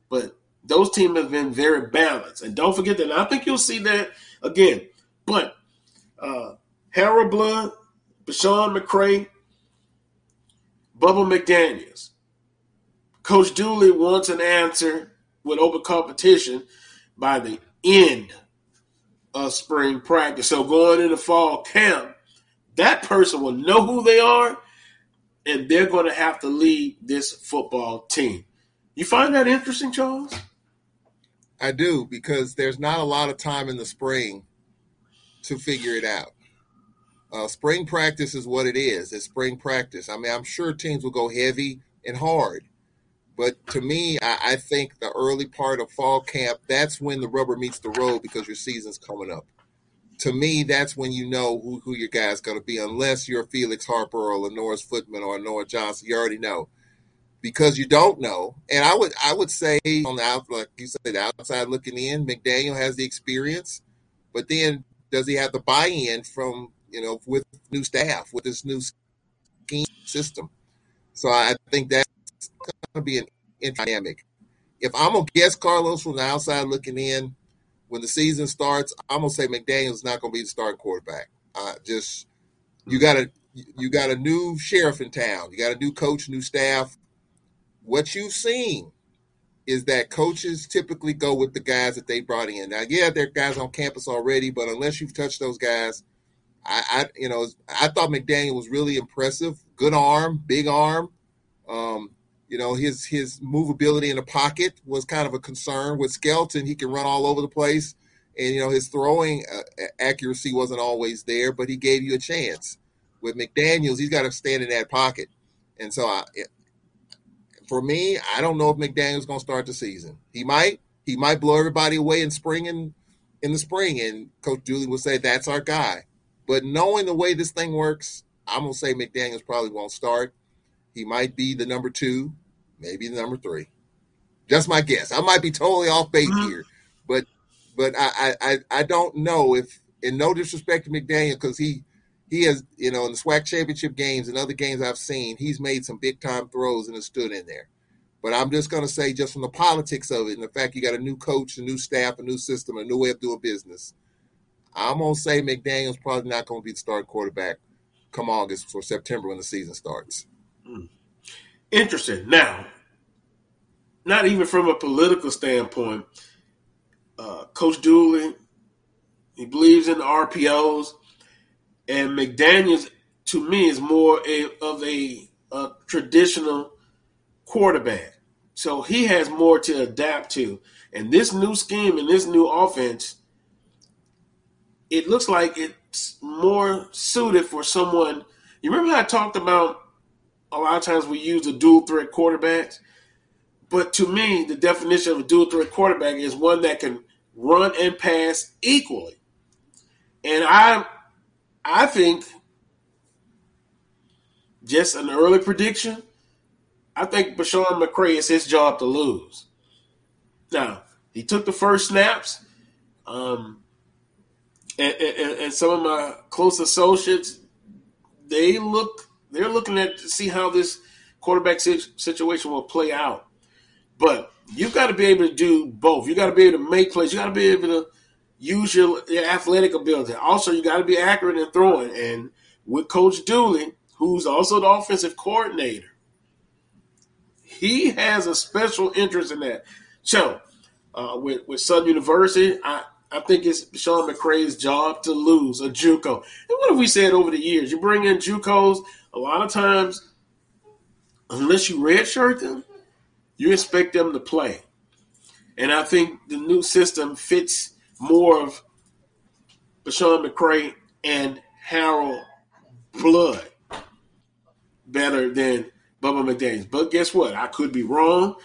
but those teams have been very balanced. And don't forget that. I think you'll see that again. But uh, Harold Blood, BeSean McCray, Bubba McDaniels. Coach Dooley wants an answer with open competition by the end of spring practice. So going into fall camp, that person will know who they are, and they're going to have to lead this football team. You find that interesting, Charles? I do because there's not a lot of time in the spring to figure it out. Uh, spring practice is what it is. It's spring practice. I mean, I'm sure teams will go heavy and hard, but to me, I, I think the early part of fall camp that's when the rubber meets the road because your season's coming up. To me, that's when you know who, who your guy's going to be, unless you're Felix Harper or Lenorris Footman or Noah Johnson. You already know because you don't know. And I would I would say on the out like you said, the outside looking in, McDaniel has the experience, but then does he have the buy-in from you know with new staff with this new scheme system? So I think that's going to be an interesting dynamic. If I'm gonna guess Carlos from the outside looking in, when the season starts, I'm gonna say McDaniel's not gonna be the starting quarterback. Uh, just you got a you got a new sheriff in town. You got a new coach, new staff what you've seen is that coaches typically go with the guys that they brought in. Now, yeah, there are guys on campus already, but unless you've touched those guys, I, I you know, I thought McDaniel was really impressive. Good arm, big arm. Um, you know, his his movability in the pocket was kind of a concern. With Skelton, he can run all over the place, and you know his throwing uh, accuracy wasn't always there, but he gave you a chance. With McDaniel's, he's got to stand in that pocket, and so I, for me, I don't know if McDaniel's is going to start the season. He might. He might blow everybody away in spring and in the spring, and Coach Dooley will say that's our guy. But knowing the way this thing works, I'm gonna say McDaniel's probably won't start. He might be the number two, maybe the number three. Just my guess. I might be totally off base Mm-hmm. here, but but I I I don't know if, in no disrespect to McDaniel, because he he has you know in the SWAC championship games and other games I've seen, he's made some big time throws and has stood in there. But I'm just gonna say, just from the politics of it and the fact you got a new coach, a new staff, a new system, a new way of doing business, I'm gonna say McDaniel's probably not gonna be the starting quarterback come August or September when the season starts. Interesting. Now, not even from a political standpoint, uh, Coach Dooley, he believes in the RPOs, and McDaniels, to me, is more a, of a, a traditional quarterback. So he has more to adapt to. And this new scheme and this new offense, it looks like it's more suited for someone. You remember how I talked about a lot of times we use the dual threat quarterbacks? But to me, the definition of a dual threat quarterback is one that can run and pass equally. And I I think just an early prediction, I think BeSean McCray is his job to lose. Now, he took the first snaps. Um, and, and, and some of my close associates, they look they're looking at to see how this quarterback situation will play out. But you've got to be able to do both. You got to be able to make plays. You got to be able to use your, your athletic ability. Also, you got to be accurate in throwing. And with Coach Dooley, who's also the offensive coordinator, he has a special interest in that. So, uh, with with Southern University, I I think it's Sean McCray's job to lose a JUCO. And what have we said over the years? You bring in JUCOs a lot of times, unless you redshirt them, you expect them to play. And I think the new system fits more of BeSean McCray and Harold Blood better than Bubba McDaniels. But guess what? I could be wrong.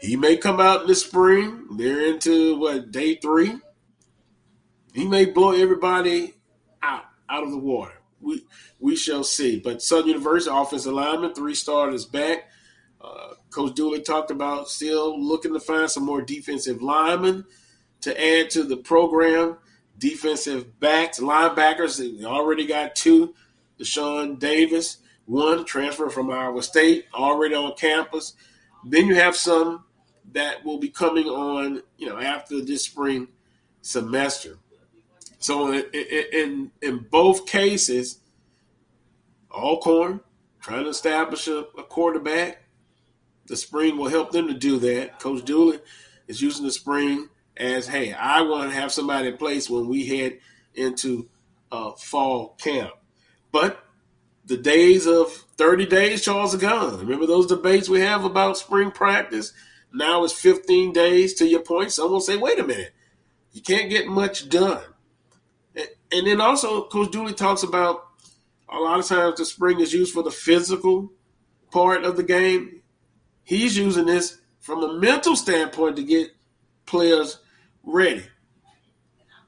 He may come out in the spring. They're into what day three. He may blow everybody out out of the water. We we shall see. But Southern University offensive lineman, three starters back. Uh, Coach Dooley talked about still looking to find some more defensive linemen to add to the program. Defensive backs, linebackers. They already got two. Deshaun Davis, one transfer from Iowa State, already on campus. Then you have some that will be coming on, you know, after this spring semester. So in in, in both cases, Alcorn trying to establish a, a quarterback. The spring will help them to do that. Coach Dooley is using the spring as, hey, I want to have somebody in place when we head into uh, fall camp. But the days of 30 days, Charles, are gone. Remember those debates we have about spring practice? Now it's 15 days. To your point, someone will say, wait a minute, you can't get much done. And, then also, Coach Dooley talks about a lot of times the spring is used for the physical part of the game. He's using this from a mental standpoint to get players ready.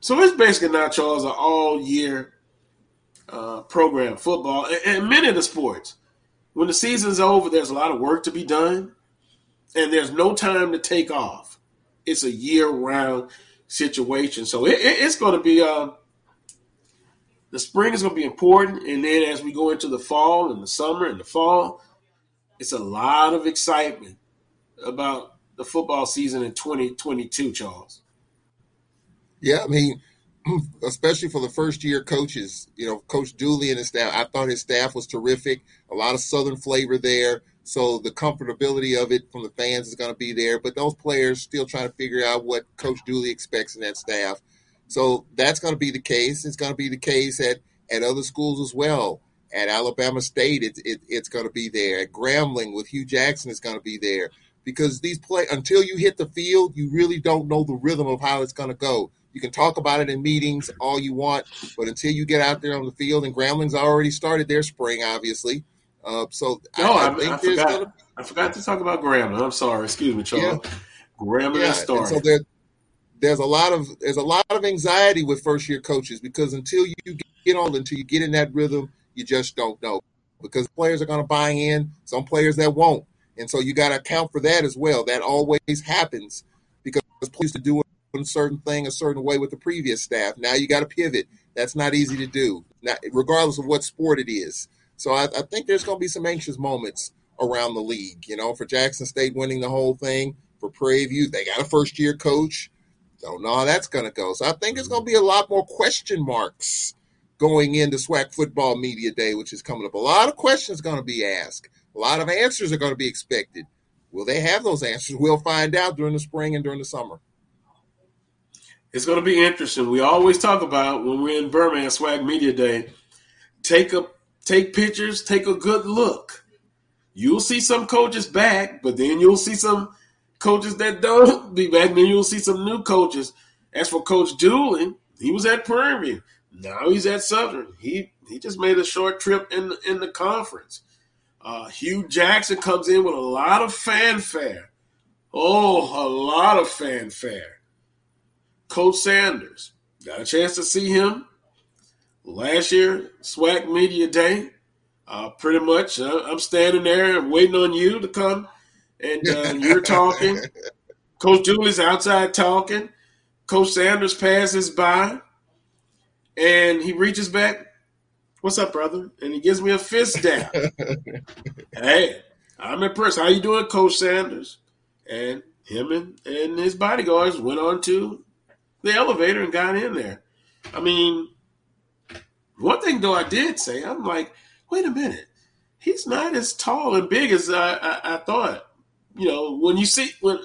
So it's basically now, Charles, an all year uh, program, football, and, and many of the sports. When the season's over, there's a lot of work to be done, and there's no time to take off. It's a year round situation. So it, it, it's going to be, uh, the spring is going to be important. And then as we go into the fall and the summer and the fall, it's a lot of excitement about the football season in 2022, Charles. Yeah, I mean, [CLEARS THROAT] especially for the first year coaches. You know, Coach Dooley and his staff. I thought his staff was terrific. A lot of Southern flavor there. So the comfortability of it from the fans is going to be there. But those players still trying to figure out what Coach Dooley expects in that staff. So that's going to be the case. It's going to be the case at at other schools as well. At Alabama State, it, it, it's going to be there. At Grambling with Hue Jackson, it's going to be there because these play until you hit the field, you really don't know the rhythm of how it's going to go. You can talk about it in meetings all you want, but until you get out there on the field, and Grambling's already started their spring, obviously. Uh, so No, I, I, I forgot. to I forgot to talk about Grambling. I'm sorry. Excuse me, Charles. Grambling yeah, and so started. There, there's a lot of there's a lot of anxiety with first year coaches because until you get on, until you get in that rhythm, you just don't know because players are going to buy in, some players that won't, and so you got to account for that as well. That always happens because players to do a certain thing a certain way with the previous staff. Now you got to pivot. That's not easy to do, not, regardless of what sport it is. So I, I think there's going to be some anxious moments around the league. You know, for Jackson State winning the whole thing, for Prairie View, they got a first year coach. Don't know how that's going to go. So I think it's going to be a lot more question marks going into SWAC Football Media Day, which is coming up. A lot of questions going to be asked. A lot of answers are going to be expected. Will they have those answers? We'll find out during the spring and during the summer. It's going to be interesting. We always talk about when we're in Birmingham SWAC Media Day. Take a take pictures, take a good look. You'll see some coaches back, but then you'll see some coaches that don't be back. Then you'll see some new coaches. As for Coach Dooley, he was at Prairie View. Now he's at Southern. He he just made a short trip in the, in the conference. Uh, Hue Jackson comes in with a lot of fanfare. Oh, a lot of fanfare. Coach Sanders. Got a chance to see him last year, SWAC Media Day. Uh, pretty much, uh, I'm standing there and waiting on you to come, and uh, you're talking. Coach Dooley's outside talking. Coach Sanders passes by, and he reaches back. What's up, brother? And he gives me a fist down. [LAUGHS] hey, I'm impressed. How you doing, Coach Sanders? And him and, and his bodyguards went on to the elevator and got in there. I mean, one thing though I did say, I'm like, wait a minute, he's not as tall and big as I, I, I thought. You know, when you see when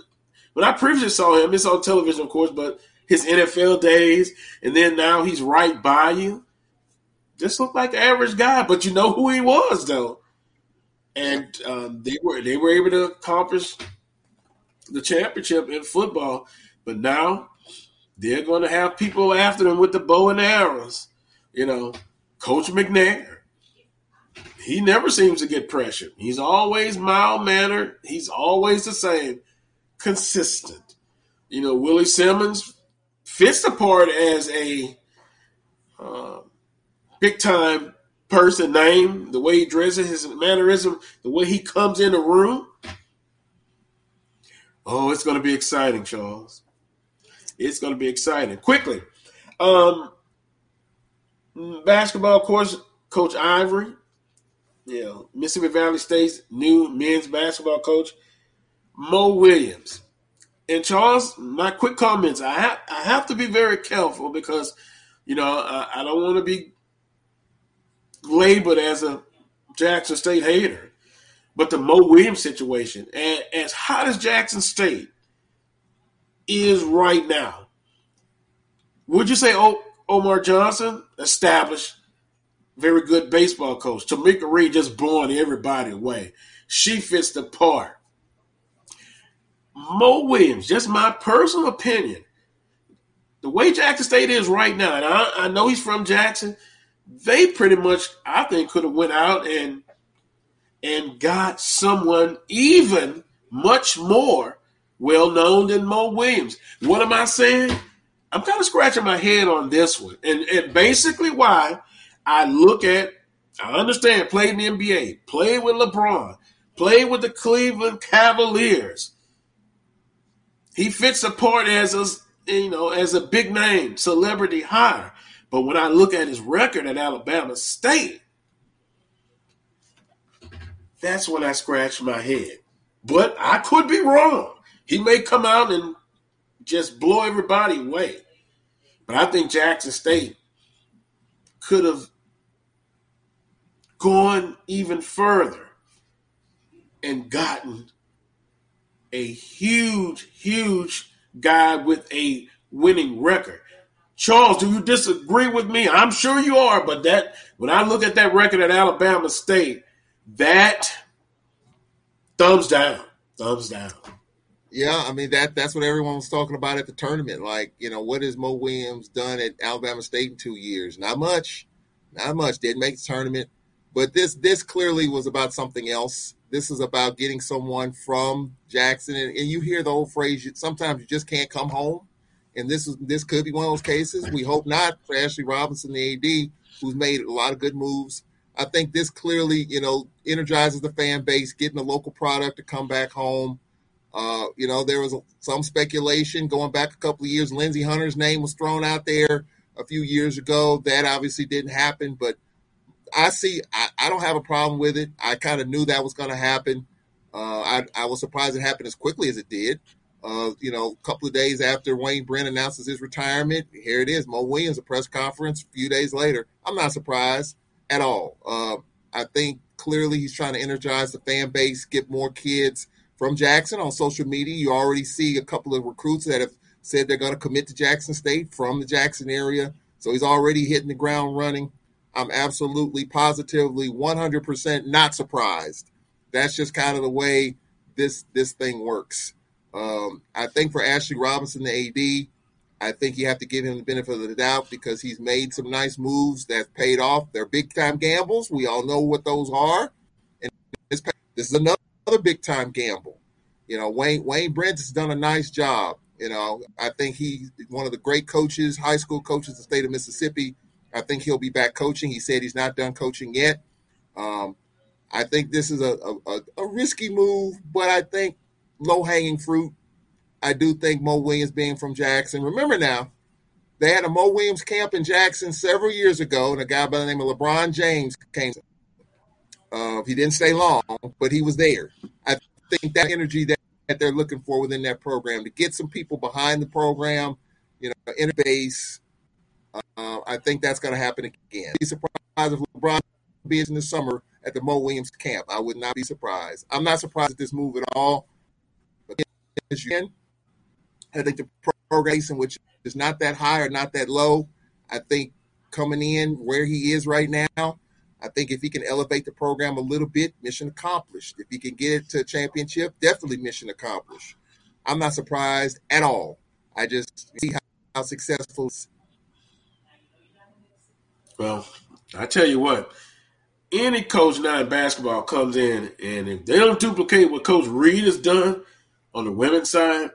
when I previously saw him, it's on television, of course, but his NFL days, and then now he's right by you. Just looked like an average guy, but you know who he was though, and um, they were they were able to accomplish the championship in football. But now they're going to have people after them with the bow and arrows. You know, Coach McNair. He never seems to get pressured. He's always mild mannered. He's always the same, consistent. You know, Willie Simmons fits the part as a uh, big time person name, the way he dresses, his mannerism, the way he comes in the room. Oh, it's going to be exciting, Charles. It's going to be exciting. Quickly, um, basketball, course, Coach Ivory, know, Mississippi Valley State's new men's basketball coach, Mo Williams. And Charles, my quick comments. I have I have to be very careful because, you know, I, I don't want to be labeled as a Jackson State hater. But the Mo Williams situation, and as hot as Jackson State is right now, would you say o- Omar Johnson, established, very good baseball coach, Tomekia Reed just blowing everybody away. She fits the part. Mo Williams, just my personal opinion, the way Jackson State is right now, and I, I know he's from Jackson, they pretty much, I think, could have went out and and got someone even much more well known than Mo Williams. What am I saying? I'm kind of scratching my head on this one. And, and basically why I look at, I understand, played in the NBA, played with LeBron, played with the Cleveland Cavaliers. He fits the part as a, you know, as a big name, celebrity hire. But when I look at his record at Alabama State, that's when I scratch my head. But I could be wrong. He may come out and just blow everybody away. But I think Jackson State could have gone even further and gotten a huge, huge guy with a winning record. Charles, do you disagree with me? I'm sure you are, but that when I look at that record at Alabama State, that thumbs down, thumbs down. Yeah, I mean that that's what everyone was talking about at the tournament. Like, you know, what has Mo Williams done at Alabama State in two years? Not much. Not much. Didn't make the tournament. But this this clearly was about something else. This is about getting someone from Jackson, and, and you hear the old phrase: sometimes you just can't come home. And this is this could be one of those cases. We hope not for Ashley Robinson, the AD, who's made a lot of good moves. I think this clearly, you know, energizes the fan base, getting a local product to come back home. Uh, you know, there was some speculation going back a couple of years. Lindsey Hunter's name was thrown out there a few years ago. That obviously didn't happen, but I see. I, I don't have a problem with it. I kind of knew that was going to happen. Uh, I, I was surprised it happened as quickly as it did. Uh, you know, a couple of days after Wayne Brent announces his retirement, here it is. Mo Williams, a press conference a few days later. I'm not surprised at all. Uh, I think clearly he's trying to energize the fan base, get more kids from Jackson on social media. You already see a couple of recruits that have said they're going to commit to Jackson State from the Jackson area. So he's already hitting the ground running. I'm absolutely, positively, 100% not surprised. That's just kind of the way this this thing works. Um, I think for Ashley Robinson, the AD, I think you have to give him the benefit of the doubt because he's made some nice moves that paid off. They're big time gambles. We all know what those are. And this, this is another, big time gamble. You know, Wayne Wayne Brent has done a nice job. You know, I think he's one of the great coaches, high school coaches in the state of Mississippi. I think he'll be back coaching. He said he's not done coaching yet. Um, I think this is a, a, a risky move, but I think low hanging fruit. I do think Mo Williams being from Jackson. Remember now, they had a Mo Williams camp in Jackson several years ago, and a guy by the name of LeBron James came. Uh, he didn't stay long, but he was there. I think that energy that, that they're looking for within that program to get some people behind the program, you know, interbase. Uh, I think that's going to happen again. Be surprised if LeBron being in the summer at the Mo Williams camp. I would not be surprised. I'm not surprised at this move at all. But as you can, I think the progression, which is not that high or not that low, I think coming in where he is right now, I think if he can elevate the program a little bit, mission accomplished. If he can get it to a championship, definitely mission accomplished. I'm not surprised at all. I just see how, how successful. Well, I tell you what, any coach now in basketball comes in, and if they don't duplicate what Coach Reed has done on the women's side,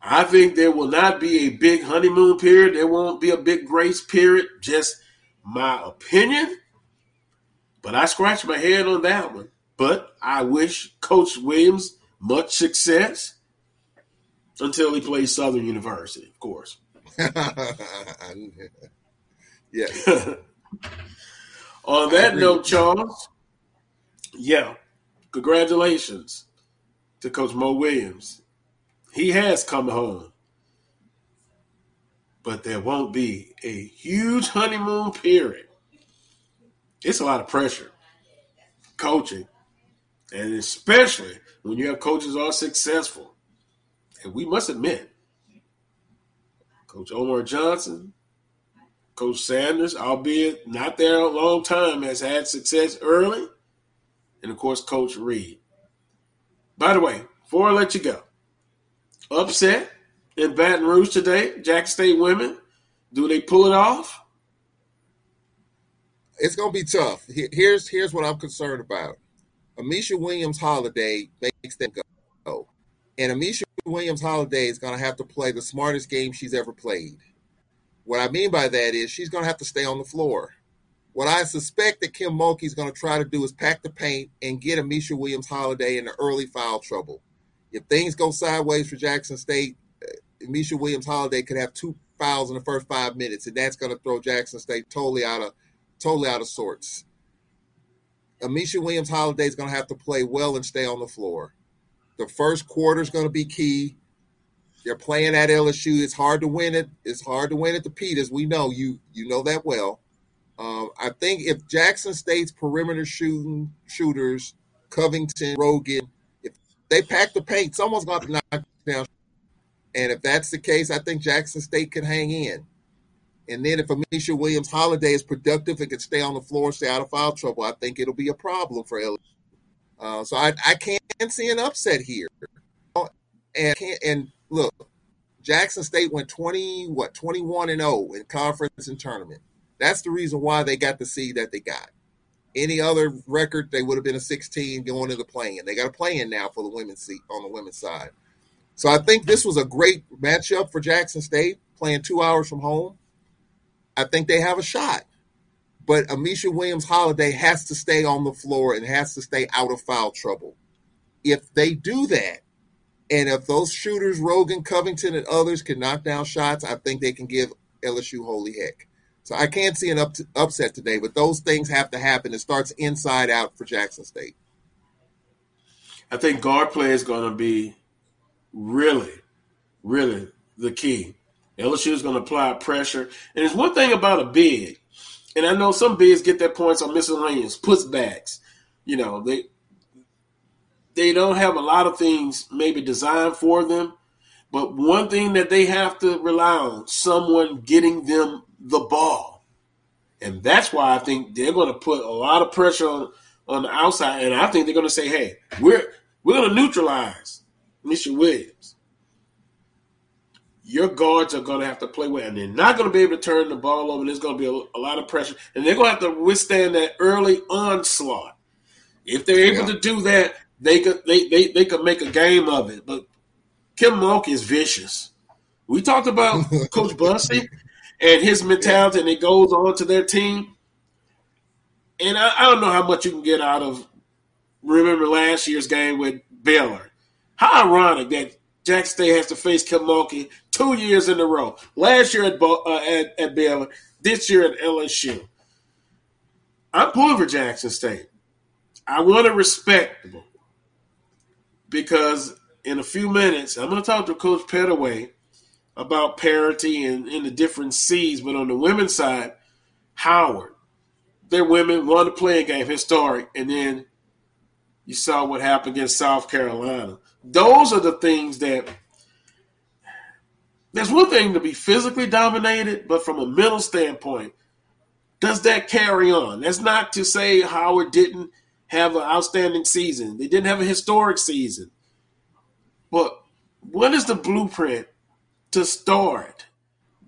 I think there will not be a big honeymoon period. There won't be a big grace period. Just my opinion. But I scratch my head on that one. But I wish Coach Williams much success until he plays Southern University, of course. [LAUGHS] [LAUGHS] yes. [LAUGHS] On that note, Charles, yeah, congratulations to Coach Mo Williams. He has come home, but there won't be a huge honeymoon period. It's a lot of pressure coaching, and especially when you have coaches are successful. And we must admit, Coach Omar Johnson, Coach Sanders, albeit not there a long time, has had success early. And of course, Coach Reed. By the way, before I let you go, upset in Baton Rouge today, Jack State women. Do they pull it off? It's going to be tough. Here's here's what I'm concerned about. Ameshya Williams Holiday makes them go. And Ameshya Williams Holiday is going to have to play the smartest game she's ever played. What I mean by that is she's going to have to stay on the floor. What I suspect that Kim Mulkey is going to try to do is pack the paint and get Ameshya Williams Holiday into early foul trouble. If things go sideways for Jackson State, uh, Ameshya Williams Holiday could have two fouls in the first five minutes, and that's going to throw Jackson State totally out of totally out of sorts. Ameshya Williams Holiday is going to have to play well and stay on the floor. The first quarter is going to be key. They're playing at LSU. It's hard to win it. It's hard to win at the Peters. We know you. You know that well. Um, I think if Jackson State's perimeter shooting shooters, Covington, Rogan, if they pack the paint, someone's going to knock down. And if that's the case, I think Jackson State can hang in. And then if Ameshya Williams Holiday is productive and can stay on the floor, stay out of foul trouble, I think it'll be a problem for LSU. Uh, so I, I can't see an upset here. And and look, Jackson State went twenty what twenty one and zero in conference and tournament. That's the reason why they got the seed that they got. Any other record, they would have been a sixteen going into the play-in. They got a play-in now for the women's seat on the women's side. So I think this was a great matchup for Jackson State, playing two hours from home. I think they have a shot. But Ameshya Williams Holiday has to stay on the floor and has to stay out of foul trouble. If they do that, and if those shooters, Rogan, Covington, and others can knock down shots, I think they can give LSU holy heck. So I can't see an up upset today, but those things have to happen. It starts inside out for Jackson State. I think guard play is going to be really, really the key. LSU is going to apply pressure. And there's one thing about a big, and I know some bigs get their points on miscellaneous putbacks. You know, they they don't have a lot of things maybe designed for them, but one thing that they have to rely on someone getting them the ball. And that's why I think they're going to put a lot of pressure on, on the outside. And I think they're going to say, hey, we're we're going to neutralize Misha Williams. Your guards are going to have to play well, and they're not going to be able to turn the ball over. There's going to be a, a lot of pressure, and they're going to have to withstand that early onslaught. If they're able yeah. to do that, they could they, they they could make a game of it. But Kim Mulkey is vicious. We talked about [LAUGHS] Coach Bussie and his mentality, and it goes on to their team. And I, I, don't know how much you can get out of remember last year's game with Baylor. How ironic that Jack State has to face Kim Mulkey two years in a row. Last year at, uh, at, at Baylor, this year at LSU. I'm pulling for Jackson State. I want it respectable because in a few minutes, I'm going to talk to Coach Pettaway about parity and in the different C's. But on the women's side, Howard, their women won the play-in game, historic, and then you saw what happened against South Carolina. Those are the things that. There's one thing to be physically dominated, but from a mental standpoint, does that carry on? That's not to say Howard didn't have an outstanding season. They didn't have a historic season. But what is the blueprint to start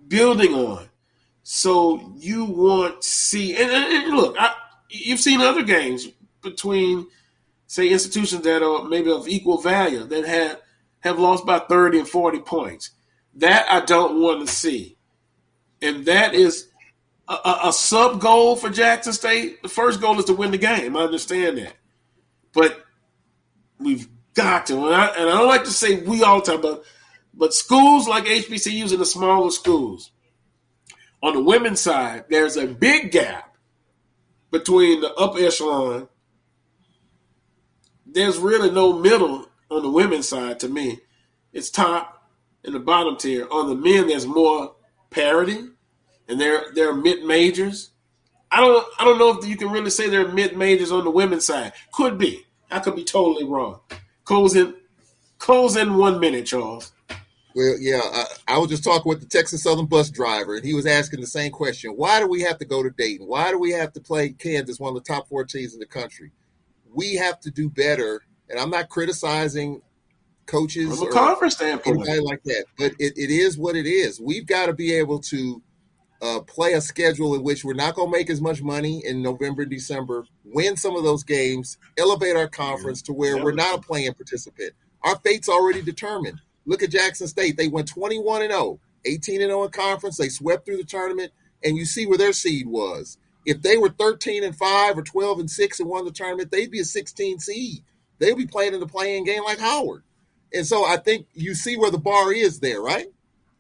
building on? So you want to see, and, and look, I, you've seen other games between, say, institutions that are maybe of equal value that have have lost by 30 and 40 points. That I don't want to see. And that is a, a, a sub goal for Jackson State. The first goal is to win the game. I understand that. But we've got to. And I, and I don't like to say we all time, but, but schools like HBCUs and the smaller schools, on the women's side, there's a big gap between the upper echelon. There's really no middle on the women's side to me. It's top and the bottom tier. On the men, there's more parity, and there are mid majors. I don't I don't know if you can really say they're mid majors on the women's side. Could be. I could be totally wrong. Close in, close in one minute, Charles. Well, yeah, I, I, was just talking with the Texas Southern bus driver, and he was asking the same question: Why do we have to go to Dayton? Why do we have to play Kansas, one of the top four teams in the country? We have to do better, and I'm not criticizing coaches from a conference standpoint, anybody like that, but it, it is what it is. We've got to be able to uh, play a schedule in which we're not going to make as much money in November, December, win some of those games, elevate our conference to where we're not a playing participant. Our fate's already determined. Look at Jackson State. They went 21 and 0, 18 and 0 in conference. They swept through the tournament, and you see where their seed was. If they were 13 and 5 or 12 and 6 and won the tournament, they'd be a 16 seed. They'd be playing in the play-in game like Howard. And so I think you see where the bar is there, right?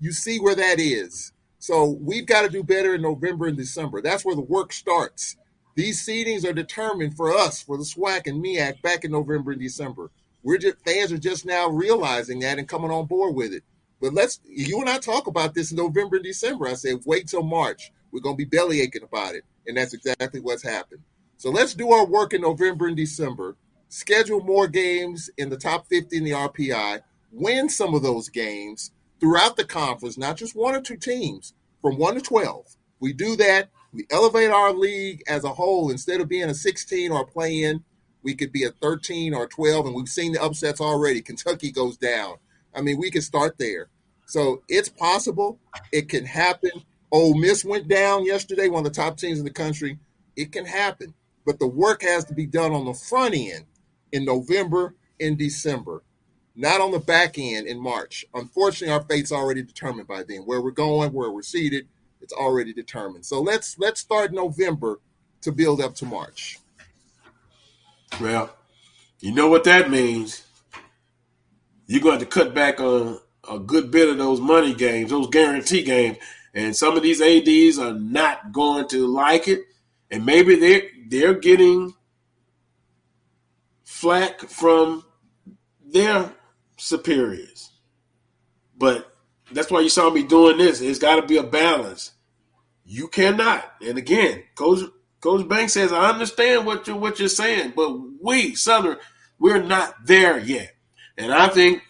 You see where that is. So we've got to do better in November and December. That's where the work starts. These seedings are determined for us, for the SWAC and MEAC back in November and December. We're just fans are just now realizing that and coming on board with it. But let's you and I talk about this in November and December. I said, wait till March. We're gonna be belly aching about it. And that's exactly what's happened. So let's do our work in November and December, schedule more games in the top 50 in the RPI, win some of those games throughout the conference, not just one or two teams, from one to 12. We do that, we elevate our league as a whole. Instead of being a 16 or play in, we could be a 13 or 12. And we've seen the upsets already. Kentucky goes down. I mean, we can start there. So it's possible. It can happen. Ole Miss went down yesterday, one of the top teams in the country. It can happen. But the work has to be done on the front end in November and December, not on the back end in March. Unfortunately, our fate's already determined by then. Where we're going, where we're seated, it's already determined. So let's let's start November to build up to March. Well, you know what that means. You're going to cut back on a good bit of those money games, those guarantee games, and some of these ads are not going to like it, and maybe they're they're getting flack from their superiors. But that's why you saw me doing this. It's got to be a balance. You cannot. And again, Coach Coach Banks says, I understand what you're what you're saying, but we Southern, we're not there yet. And I think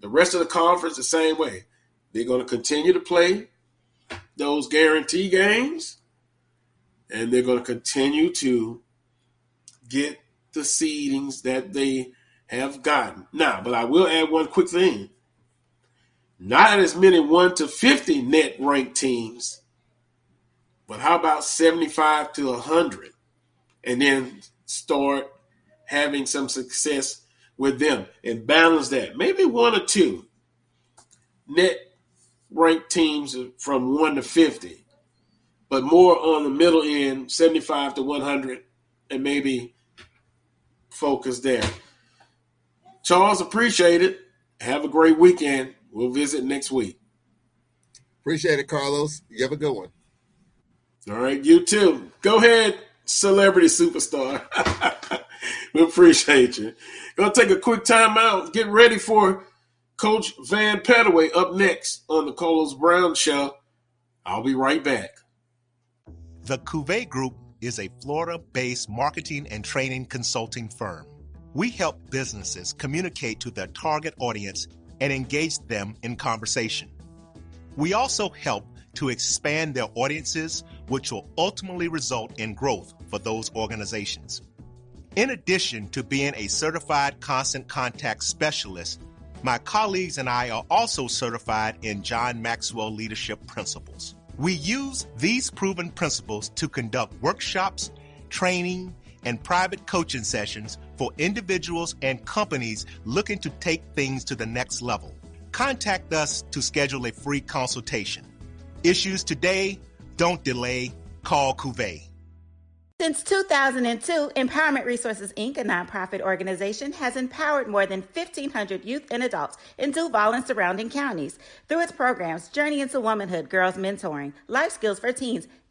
the rest of the conference the same way. They're going to continue to play those guarantee games, and they're going to continue to get the seedings that they have gotten. Now, but I will add one quick thing. Not as many 1 to 50 net ranked teams, but how about 75 to 100? And then start having some success with them and balance that. Maybe one or two net ranked teams from 1 to 50, but more on the middle end, 75 to 100, and maybe focus there. Charles, appreciate it. Have a great weekend. We'll visit next week. Appreciate it, Carlos. You have a good one. All right, you too. Go ahead, celebrity superstar. [LAUGHS] we appreciate you. Gonna take a quick time out. Get ready for Coach Vann Pettaway up next on the Carlos Brown Show. I'll be right back. The Cuvée Group is a Florida based marketing and training consulting firm. We help businesses communicate to their target audience and engage them in conversation. We also help to expand their audiences, which will ultimately result in growth for those organizations. In addition to being a certified constant contact specialist, my colleagues and I are also certified in John Maxwell Leadership Principles. We use these proven principles to conduct workshops, training, and private coaching sessions for individuals and companies looking to take things to the next level. Contact us to schedule a free consultation. Issues today, don't delay, call Cuvée. Since 2002, Empowerment Resources Inc., a nonprofit organization, has empowered more than 1,500 youth and adults in Duval and surrounding counties through its programs Journey into Womanhood, Girls Mentoring, Life Skills for Teens,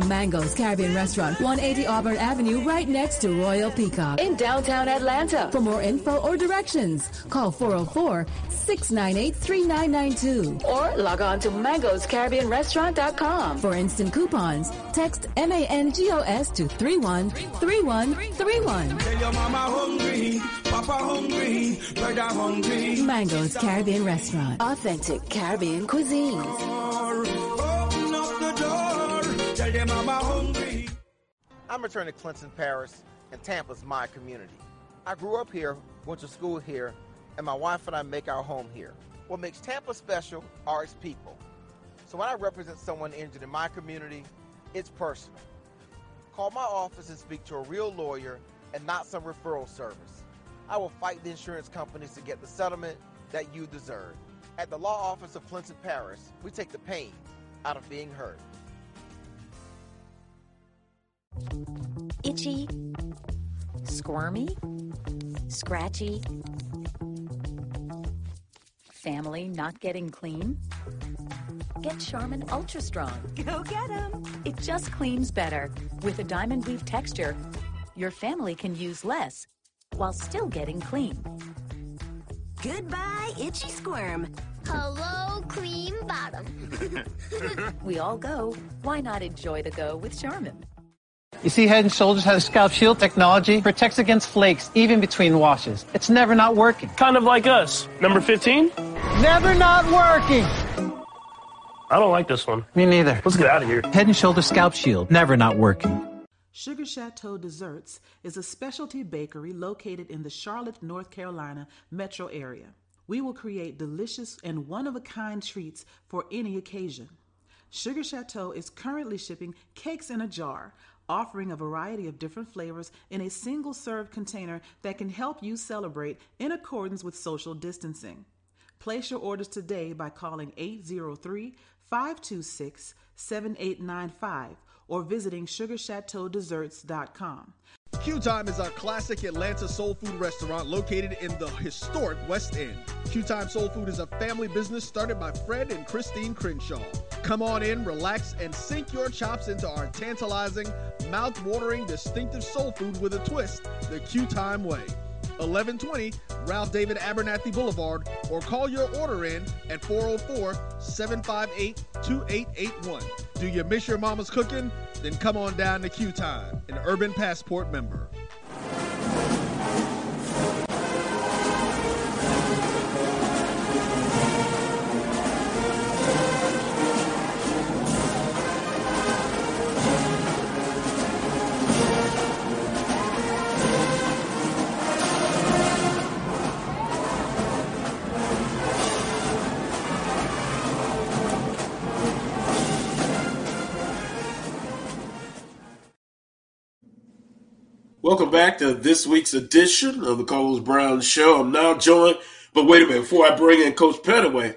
going. Mango's Caribbean Restaurant, 180 Auburn Avenue, right next to Royal Peacock in downtown Atlanta. For more info or directions, call 404 698 3992 or log on to mangoscaribbeanrestaurant.com. For instant coupons, text MANGOS to 313131. Tell your mama hungry, papa hungry, brother hungry. Mango's Caribbean Restaurant. Authentic Caribbean cuisines. Open up the door, mama hungry. I'm returning to Clinton Paris, and Tampa's my community. I grew up here, went to school here, and my wife and I make our home here. What makes Tampa special are its people. So when I represent someone injured in my community, it's personal. Call my office and speak to a real lawyer and not some referral service. I will fight the insurance companies to get the settlement that you deserve. At the law office of Clinton Paris, we take the pain out of being hurt. Itchy, squirmy, scratchy, family not getting clean? Get Charmin Ultra Strong. Go get them. It just cleans better. With a diamond weave texture, your family can use less while still getting clean. Goodbye, itchy squirm. Hello, cream bottom. [LAUGHS] [LAUGHS] we all go. Why not enjoy the go with Charmin? You see, Head and Shoulders has scalp shield technology, protects against flakes even between washes. It's never not working. Kind of like us. Number 15? Never not working. I don't like this one. Me neither. Let's get out of here. Head and Shoulders Scalp Shield, never not working. Sugar Chateau Desserts is a specialty bakery located in the Charlotte, North Carolina metro area. We will create delicious and one of a kind treats for any occasion. Sugar Chateau is currently shipping cakes in a jar, offering a variety of different flavors in a single serve container that can help you celebrate in accordance with social distancing. Place your orders today by calling 803 526 7895 or visiting sugarchateaudesserts.com. Q Time is our classic Atlanta soul food restaurant located in the historic West End. Q Time Soul Food is a family business started by Fred and Christine Crenshaw. Come on in, relax, and sink your chops into our tantalizing, mouth-watering, distinctive soul food with a twist, the Q Time way. 1120 Ralph David Abernathy Boulevard, or call your order in at 404 758 2881. Do you miss your mama's cooking? Then come on down to Q Time, an Urban Passport member. Welcome back to this week's edition of the Carlos Brown Show. I'm now joined, but wait a minute, before I bring in Coach Pettaway,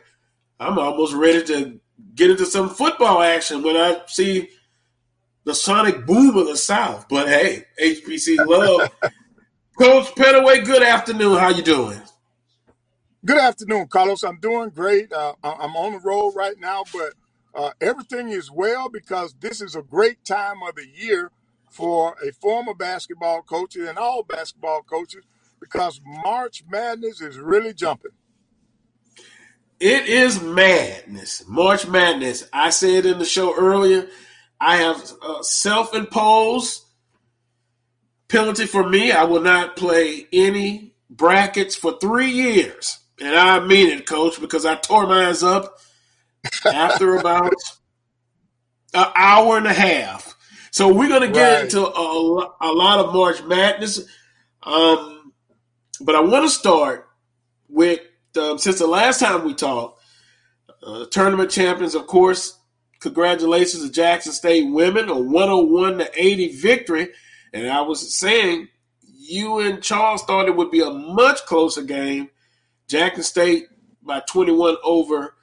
I'm almost ready to get into some football action when I see the sonic boom of the South. But hey, HPC love. [LAUGHS] Coach Pettaway, good afternoon. How you doing? Good afternoon, Carlos. I'm doing great. Uh, I'm on the road right now, but uh, everything is well because this is a great time of the year for a former basketball coach and all basketball coaches because March Madness is really jumping. It is madness. March Madness. I said in the show earlier, I have uh, self imposed penalty for me. I will not play any brackets for three years. And I mean it, coach, because I tore mine up after about [LAUGHS] an hour and a half. So we're going to get Right. into a, a lot of March Madness. Um, but I want to start with, um, since the last time we talked, uh, tournament champions, of course, congratulations to Jackson State women, a 101 to 80 victory. And I was saying, you and Charles thought it would be a much closer game. Jackson State by 21 over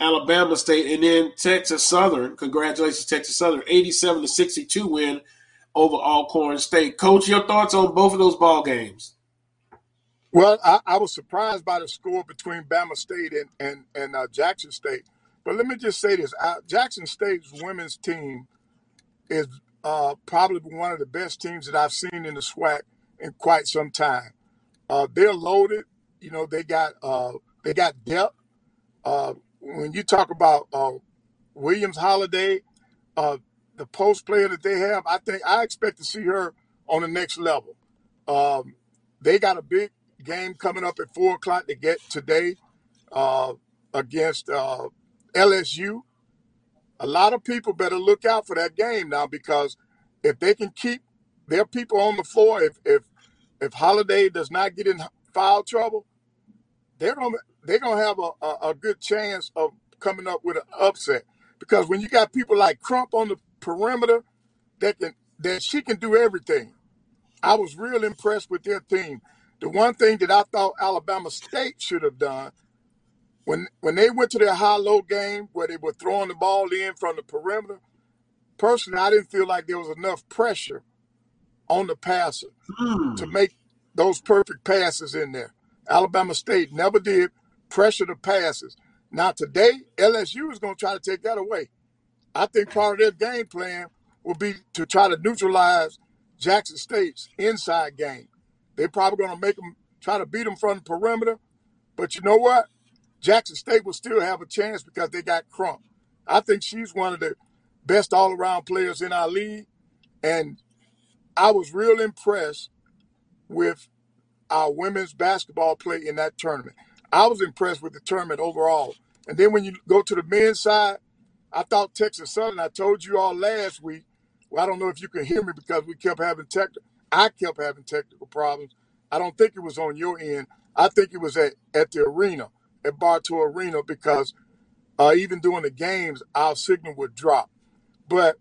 Alabama State, and then Texas Southern. Congratulations, Texas Southern, 87 to 62 win over Alcorn State. Coach, your thoughts on both of those ball games? Well, I, I was surprised by the score between Bama State and and, and uh, Jackson State. But let me just say this: Jackson State's women's team is uh, probably one of the best teams that I've seen in the SWAC in quite some time. Uh, they're loaded. You know, they got uh, they got depth. Uh, when you talk about uh, Williams Holiday, uh, the post player that they have, I think I expect to see her on the next level. Um, they got a big game coming up at four o'clock to get today uh, against uh, LSU. A lot of people better look out for that game now because if they can keep their people on the floor, if if if Holiday does not get in foul trouble, they're gonna they're gonna have a, a, a good chance of coming up with an upset because when you got people like Crump on the perimeter that can that she can do everything. I was real impressed with their team. The one thing that I thought Alabama State should have done when when they went to their high-low game where they were throwing the ball in from the perimeter, personally, I didn't feel like there was enough pressure on the passer Hmm. to make those perfect passes in there. Alabama State never did pressure the passes. Now today, LSU is going to try to take that away. I think part of their game plan will be to try to neutralize Jackson State's inside game. They're probably going to make them try to beat them from the perimeter. But you know what? Jackson State will still have a chance because they got Crump. I think she's one of the best all around players in our league. And I was real impressed with our women's basketball play in that tournament. I was impressed with the tournament overall. And then when you go to the men's side, I thought Texas Southern, I told you all last week, well, I don't know if you can hear me because we kept having tech I kept having technical problems. I don't think it was on your end. I think it was at, at the arena, at Bartow Arena, because uh, even during the games, our signal would drop. But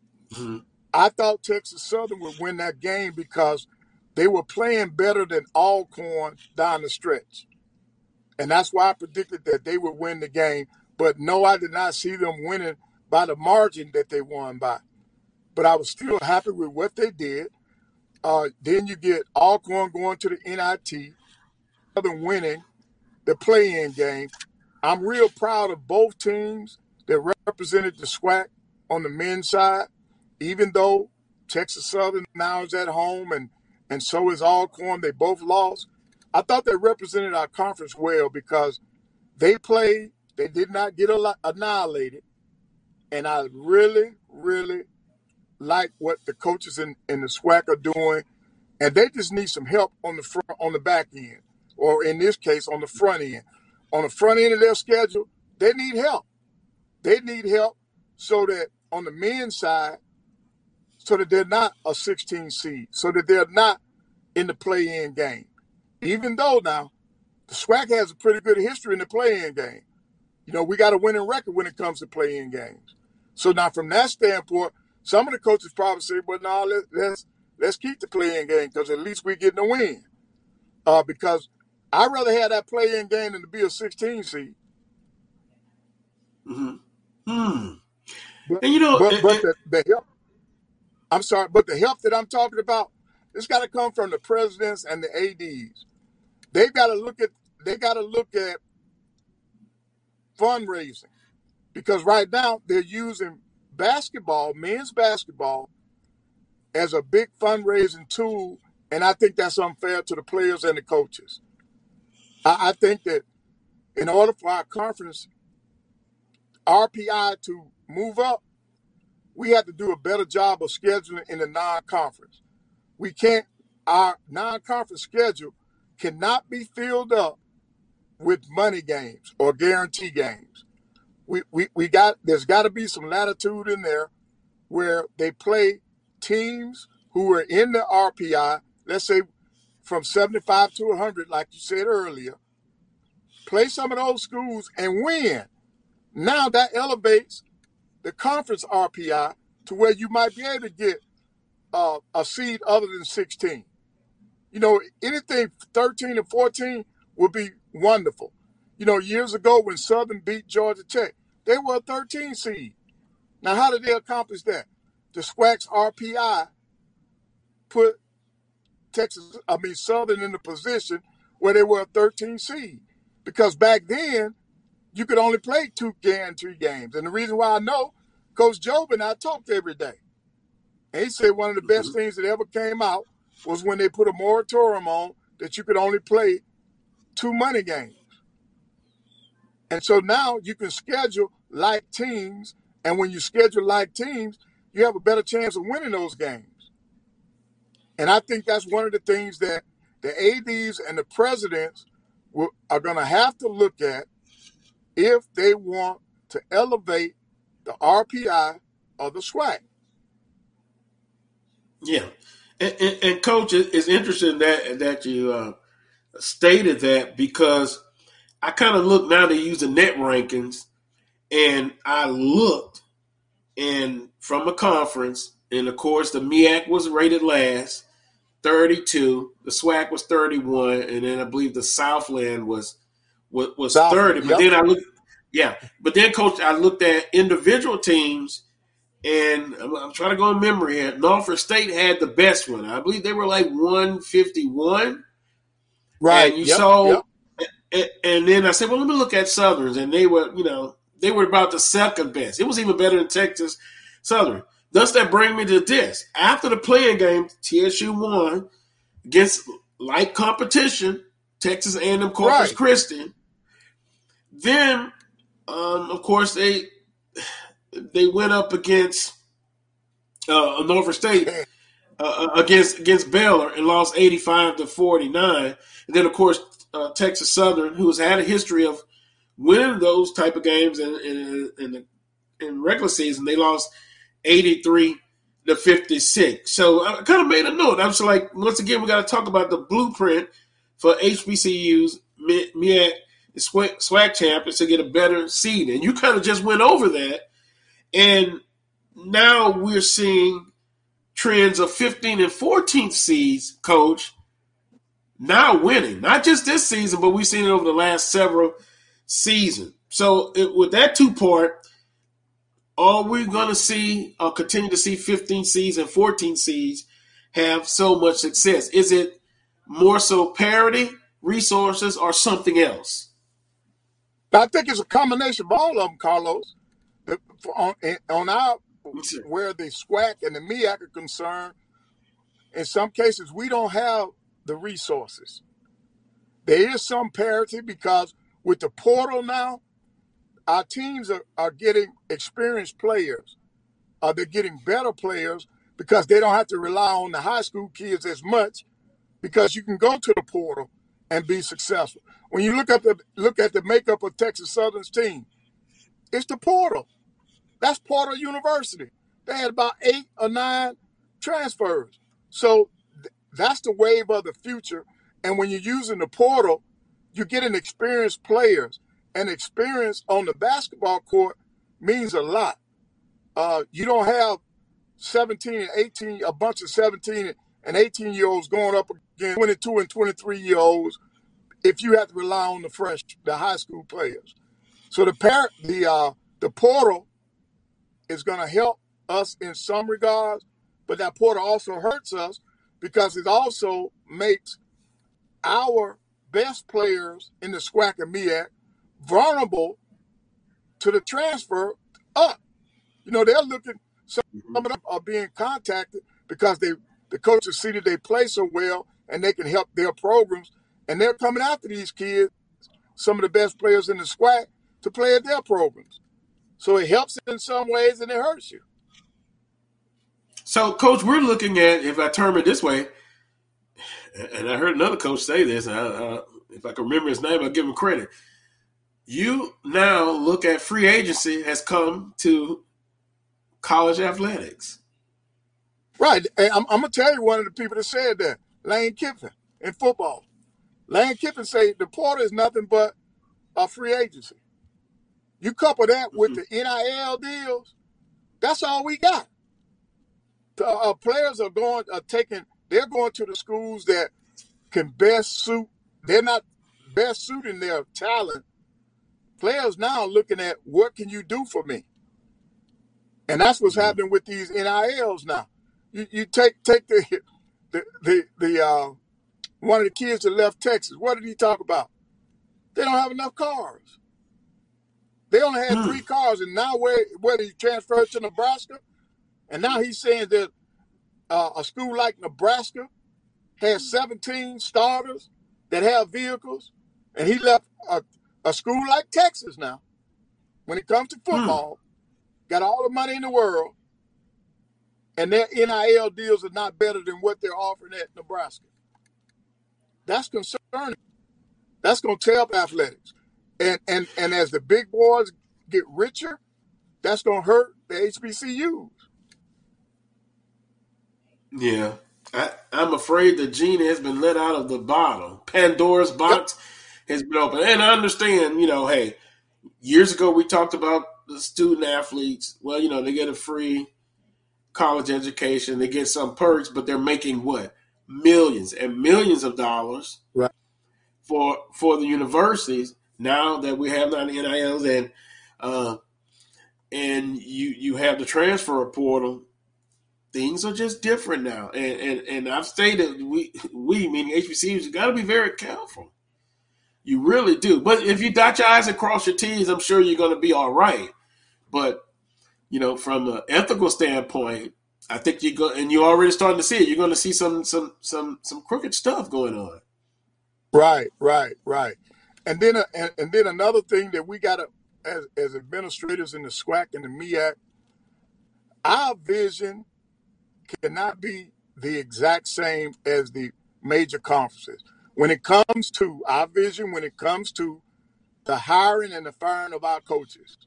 I thought Texas Southern would win that game because they were playing better than Alcorn down the stretch. And that's why I predicted that they would win the game. But no, I did not see them winning by the margin that they won by. But I was still happy with what they did. Uh, then you get Alcorn going to the NIT, Southern winning the play-in game. I'm real proud of both teams that represented the SWAC on the men's side, even though Texas Southern now is at home and and so is Alcorn. They both lost. I thought they represented our conference well because they played. They did not get annihilated, and I really, really like what the coaches in, in the SWAC are doing, and they just need some help on the front, on the back end, or in this case, on the front end. On the front end of their schedule, they need help. They need help so that on the men's side, so that they're not a 16 seed, so that they're not in the play-in game. Even though now the SWAC has a pretty good history in the play-in game. You know, we got a winning record when it comes to play-in games. So now, from that standpoint, some of the coaches probably say, "Well, now let, let's let's keep the play-in game because at least we're getting a win." Uh, because I'd rather have that play-in game than to be a 16 seed. Hmm. Hmm. But And you know, but but it, the, the help. I'm sorry, but the help that I'm talking about, it's got to come from the presidents and the ads. They've got to look at they got to look at fundraising because right now they're using basketball, men's basketball, as a big fundraising tool, and I think that's unfair to the players and the coaches. I, I think that in order for our conference RPI to move up, we have to do a better job of scheduling in the non-conference. We can't our non-conference schedule cannot be filled up with money games or guarantee games. We we, we got there's got to be some latitude in there where they play teams who are in the RPI, let's say from 75 to 100 like you said earlier, play some of those schools and win. Now that elevates the conference RPI to where you might be able to get uh, a seed other than 16. You know, anything 13 and 14 would be wonderful. You know, years ago when Southern beat Georgia Tech, they were a 13 seed. Now, how did they accomplish that? The SWAC's RPI put Texas, I mean Southern in the position where they were a 13 seed. Because back then, you could only play two guarantee games. And the reason why I know, Coach Jobe and I talked every day. And he said one of the best mm-hmm. things that ever came out was when they put a moratorium on that you could only play two money games. And so now you can schedule like teams. And when you schedule like teams, you have a better chance of winning those games. And I think that's one of the things that the ADs and the presidents will, are going to have to look at if they want to elevate the RPI of the SWAC. Yeah. And, and, and coach, it- it's interesting that that you uh, stated that because I kind of look now. They use the net rankings, and I looked, and from a conference, and of course the MEAC was rated last, thirty-two. The SWAC was thirty-one, and then I believe the Southland was was, was South- thirty. But yep. then I looked, yeah. But then, coach, I looked at individual teams, and I'm, I'm trying to go in memory here. Norfolk State had the best one. I believe they were like one fifty-one. Right. And you Yep, saw, yep. and, and then I said, well, let me look at Southerns, and they were, you know, they were about the second best. It was even better than Texas Southern. Thus, that bring me to this: after the play-in game, TSU won against light competition, Texas A&M Corpus Right. Christi. Then, um, of course, they they went up against uh, Norfolk State [LAUGHS] uh, against against Baylor and lost eighty five to forty nine. And then, of course, uh, Texas Southern, who has had a history of winning those type of games in in, in the in regular season, they lost eighty three to fifty six. So I kind of made a note. I was like, once again, we got to talk about the blueprint for HBCUs, MEAC, and SWAC SWAC champions to get a better seed. And you kind of just went over that. And now we're seeing trends of 15 and 14th seeds, coach, now winning. Not just this season, but we've seen it over the last several seasons. So it, with that two part, are we going to see or continue to see 15 seeds and 14 seeds have so much success? Is it more so parity, resources, or something else? I think it's a combination of all of them, Carlos. The- On, on our where the SWAC and the MEAC are concerned, in some cases we don't have the resources. There is some parity because with the portal now, our teams are, are getting experienced players. Uh, they're getting better players because they don't have to rely on the high school kids as much because you can go to the portal and be successful. When you look at the look at the makeup of Texas Southern's team, it's the portal. That's Portal University. They had about eight or nine transfers. So th- that's the wave of the future. And when you're using the portal, you're getting experienced players. And experience on the basketball court means a lot. Uh, you don't have 17 and 18, a bunch of 17 and 18 year olds going up against 22 and 23 year olds if you have to rely on the fresh, the high school players. So the par- the uh, the portal is going to help us in some regards, but that portal also hurts us because it also makes our best players in the SWAC and MEAC vulnerable to the transfer up. You know, they're looking. Some of them are being contacted because they the coaches see that they play so well and they can help their programs, and they're coming after these kids, some of the best players in the SWAC, to play at their programs. So it helps in some ways and it hurts you. So, coach, we're looking at if I term it this way, and I heard another coach say this. And I, uh, if I can remember his name, I'll give him credit. You now look at free agency has come to college athletics. Right. I'm, I'm gonna tell you one of the people that said that, Lane Kiffin in football. Lane Kiffin said the portal is nothing but a free agency. You couple that with the NIL deals, that's all we got. The, uh, players are going, are taking, they're going to the schools that can best suit. They're not best suiting their talent. Players now looking at what can you do for me, and that's what's happening with these NILs now. You, you take take the the the, the uh, one of the kids that left Texas. What did he talk about? They don't have enough cars. They only had three cars, and now where where he transferred to Nebraska, and now he's saying that uh, a school like Nebraska has 17 starters that have vehicles, and he left a, a school like Texas now. When it comes to football, got all the money in the world, and their NIL deals are not better than what they're offering at Nebraska. That's concerning. That's going to tear up athletics. And and and as the big boys get richer, that's going to hurt the HBCUs. Yeah. I, I'm afraid the genie has been let out of the bottle. Pandora's box has been open. And I understand, you know, hey, years ago we talked about the student athletes. Well, you know, they get a free college education, they get some perks, but they're making what millions and millions of dollars right. for for the universities now that we have the NILs and uh, and you you have the transfer portal. Things are just different now, and and, and I've stated we we meaning HBCUs got to be very careful. You really do. But if you dot your I's and cross your T's, I'm sure you're going to be all right. But you know, from an ethical standpoint, I think you go and you're already starting to see it. You're going to see some some some some crooked stuff going on. Right, right, right. And then uh, and, then another thing that we got to as as administrators in the SWAC and the MEAC, our vision cannot be the exact same as the major conferences. When it comes to our vision, when it comes to the hiring and the firing of our coaches,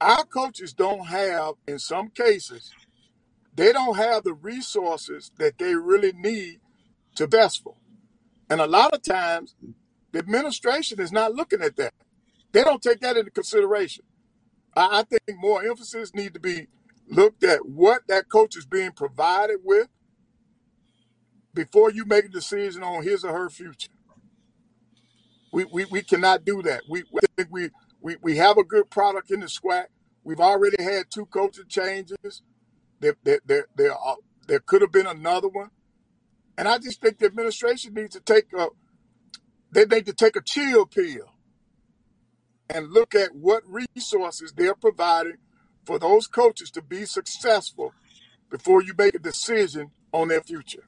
our coaches don't have, in some cases, they don't have the resources that they really need to be successful. And a lot of times, the administration is not looking at that. They don't take that into consideration. I, I think more emphasis need to be looked at what that coach is being provided with before you make a decision on his or her future. We, we, we cannot do that. We, we think we, we, we have a good product in the SWAC. We've already had two coaching changes. There, there, there, there, are, there could have been another one. And I just think the administration needs to take a, they need to take a chill pill and look at what resources they're providing for those coaches to be successful before you make a decision on their future.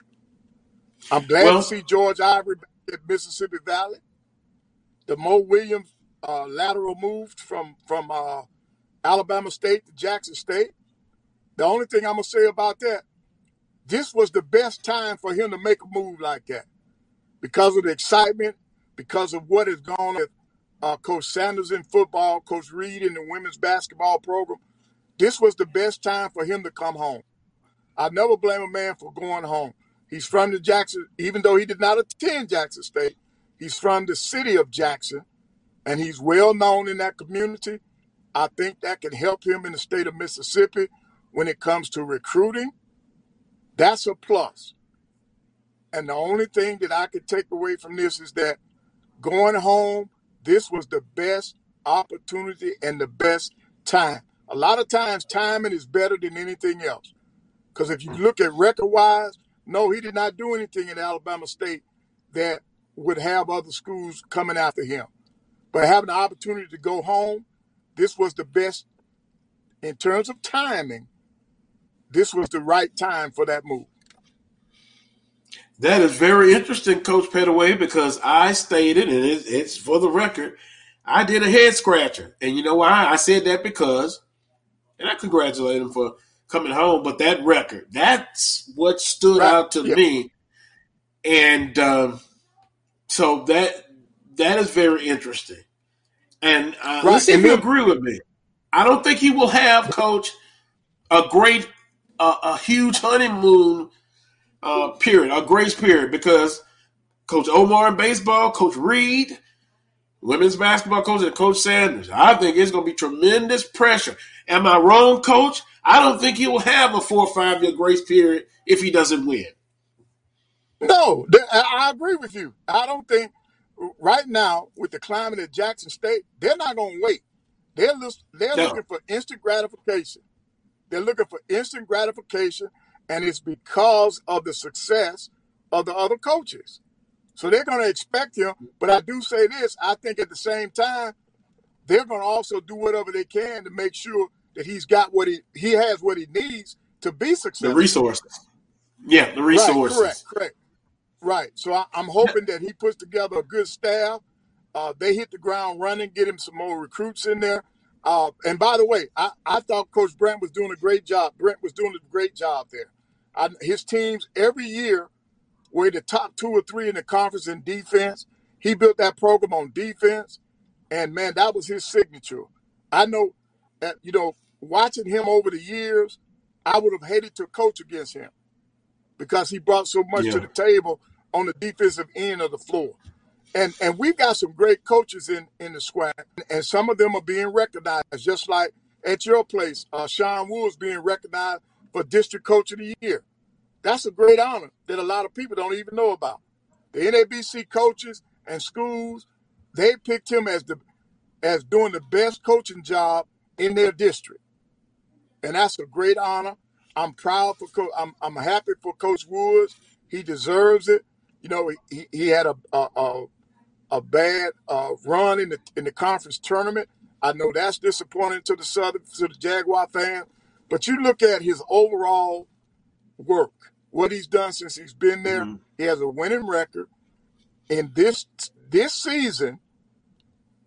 I'm glad Well, to see George Ivory back at Mississippi Valley. The Mo Williams uh, lateral moved from from uh, Alabama State to Jackson State. The only thing I'm gonna say about that, this was the best time for him to make a move like that because of the excitement, because of what has gone on with uh, Coach Sanders in football, Coach Reed in the women's basketball program. This was the best time for him to come home. I never blame a man for going home. He's from the Jackson, even though he did not attend Jackson State, he's from the city of Jackson, and he's well known in that community. I think that can help him in the state of Mississippi when it comes to recruiting. That's a plus. And the only thing that I could take away from this is that going home, this was the best opportunity and the best time. A lot of times, timing is better than anything else. Because if you mm. look at record wise, no, he did not do anything in Alabama State that would have other schools coming after him. But having the opportunity to go home, this was the best in terms of timing. This was the right time for that move. That is very interesting, Coach Pettaway, because I stated, and it, it's for the record, I did a head scratcher. And you know why? I said that because, and I congratulate him for coming home, but that record, that's what stood Right. out to Yeah. me. And um, so that that is very interesting. And uh, Right. let's see if you agree with me. I don't think he will have, Coach, a great, uh, a huge honeymoon uh, period, a grace period, because Coach Omar in baseball, Coach Reed, women's basketball coach, and Coach Sanders. I think it's going to be tremendous pressure. Am I wrong, Coach? I don't think he will have a four or five year grace period if he doesn't win. No, I agree with you. I don't think right now with the climate at Jackson State, they're not going to wait. They're they're No. looking for instant gratification. They're looking for instant gratification, and it's because of the success of the other coaches. So they're going to expect him. But I do say this: I think at the same time, they're going to also do whatever they can to make sure that he's got what he he has what he needs to be successful. The resources. Yeah, the Right, resources. correct, correct. Right. So I, I'm hoping that he puts together a good staff. Uh, they hit the ground running, get him some more recruits in there. Uh, and by the way, I, I thought Coach Brent was doing a great job. Brent was doing a great job there. I, his teams every year were the top two or three in the conference in defense. He built that program on defense, and man, that was his signature. I know, that, you know, watching him over the years, I would have hated to coach against him because he brought so much to the table on the defensive end of the floor. And and we've got some great coaches in in the squad, and some of them are being recognized, just like at your place, uh, Sean Woods being recognized for District Coach of the Year. That's a great honor that a lot of people don't even know about. The NABC coaches and schools, they picked him as the as doing the best coaching job in their district, and that's a great honor. I'm proud for coach. I'm I'm happy for Coach Woods. He deserves it. You know, he, he had a a, a, a bad uh, run in the in the conference tournament. I know that's disappointing to the Southern to the Jaguar fan, but you look at his overall work, what he's done since he's been there. Mhm. He has a winning record. In this this season,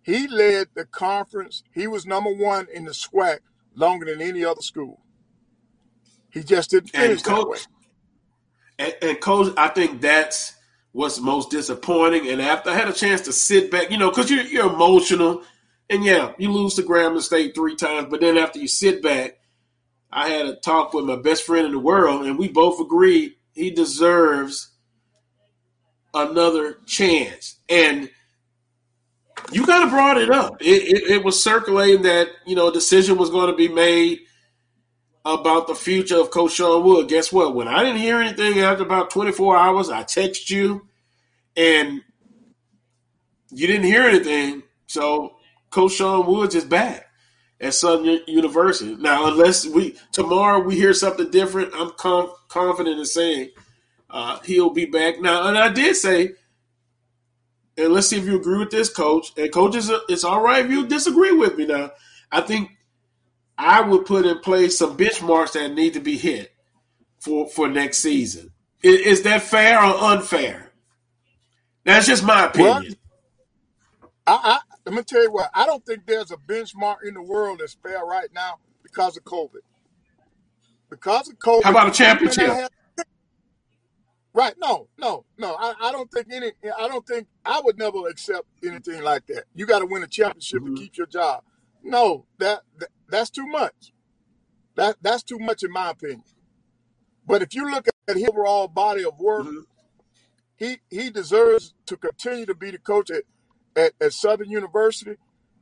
he led the conference. He was number one in the SWAC longer than any other school. He just didn't And finish that way. coach, and, and coach, I think that's what's most disappointing. And after I had a chance to sit back, you know, because you're you're emotional, and yeah, you lose to Grambling State three times, but then after you sit back, I had a talk with my best friend in the world, and we both agreed he deserves another chance. And you kind of brought it up. It, it, it was circulating that you know a decision was going to be made about the future of Coach Sean Wood. Guess what? When I didn't hear anything after about 24 hours, I texted you, and you didn't hear anything. So Coach Sean Woods is back at Southern University. Now, unless we tomorrow we hear something different, I'm com- confident in saying uh, he'll be back. Now, and I did say, and let's see if you agree with this, Coach. And Coach, is it's all right if you disagree with me. Now, I think I would put in place some benchmarks that need to be hit for for next season. Is, is that fair or unfair? That's just my Well, opinion. I, I let me tell you what. I don't think there's a benchmark in the world that's fair right now because of COVID. Because of COVID, How about a you may not championship? right. No, no, no. I, I don't think any. I don't think I would never accept anything like that. You got to win a championship Mm-hmm. to keep your job. No, that, that that's too much. That that's too much in my opinion. But if you look at his overall body of work, Mm-hmm. he he deserves to continue to be the coach at, at, at Southern University.